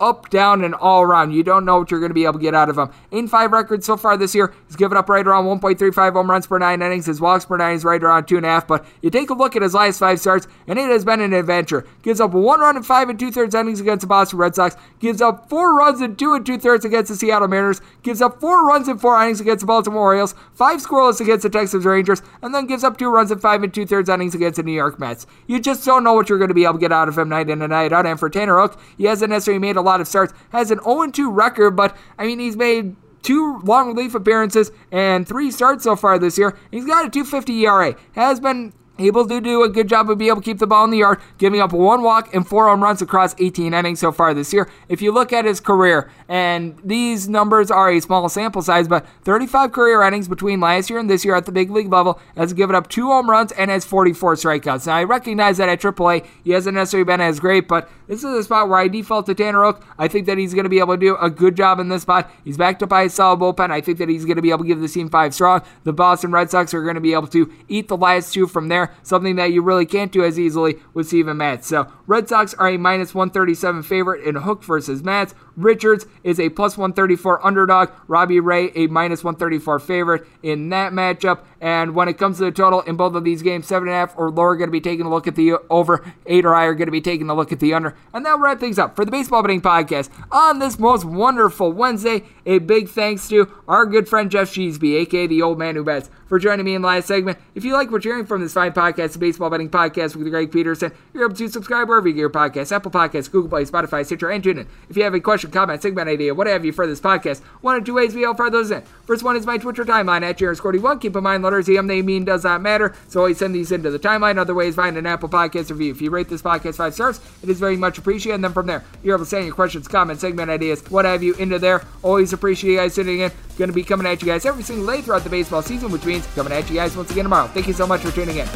up, down, and all around. You don't know what you're going to be able to get out of him. In five records so far this year, he's given up right around 1.35 home runs per nine innings. His walks per nine is right around two and a half. But you take a look at his last five starts, and it has been an adventure. Gives up one run in five and two thirds innings against the Boston Red Sox. Gives up four runs in two and two thirds against the Seattle Mariners. Gives up four runs in four innings against the Baltimore Orioles. Five scoreless against the Texas Rangers, and then gives up two runs in five and two thirds innings against the New York Mets. You just don't know what you're going to be able to get out of him night in and night out. And for Tanner Houck, he hasn't necessarily made a lot of starts, has an 0 2 record, but I mean, he's made two long relief appearances and three starts so far this year. He's got a 250 ERA. Has been able to do a good job of being able to keep the ball in the yard, giving up one walk and four home runs across 18 innings so far this year. If you look at his career, and these numbers are a small sample size, but 35 career innings between last year and this year at the big league level has given up two home runs and has 44 strikeouts. Now, I recognize that at AAA, he hasn't necessarily been as great, but this is a spot where I default to Tanner Houck. I think that he's going to be able to do a good job in this spot. He's backed up by a solid bullpen. I think that he's going to be able to give the team five strong. The Boston Red Sox are going to be able to eat the last two from there, something that you really can't do as easily with Steven Matz. So, Red Sox are a minus 137 favorite in Houck versus Matz. Richards is a plus 134 underdog. Robbie Ray, a minus 134 favorite in that matchup. And when it comes to the total in both of these games, 7.5 or lower, going to be taking a look at the over. 8 or higher, are going to be taking a look at the under. And that'll wrap things up for the Baseball Betting Podcast on this most wonderful Wednesday. A big thanks to our good friend Geoff Sheasby, aka the old man who bets, for joining me in the last segment. If you like what you're hearing from this fine podcast, the Baseball Betting Podcast with Greg Peterson, you're able to subscribe wherever you get your podcasts Apple Podcasts, Google Play, Spotify, Stitcher, and TuneIn. If you have a question, comment, segment idea, what have you for this podcast, one or two ways we fire those in. First one is my Twitter timeline at JarenScorty1. Keep in mind, letters EM they mean does not matter, so always send these into the timeline. Other ways, find an Apple Podcast review. If you rate this podcast five stars, it is very much appreciated. And then from there, you're able to send your questions, comments, segment ideas, what have you, into there. Always appreciate you guys sitting in. Going to be coming at you guys every single day throughout the baseball season, which means coming at you guys once again tomorrow. Thank you so much for tuning in.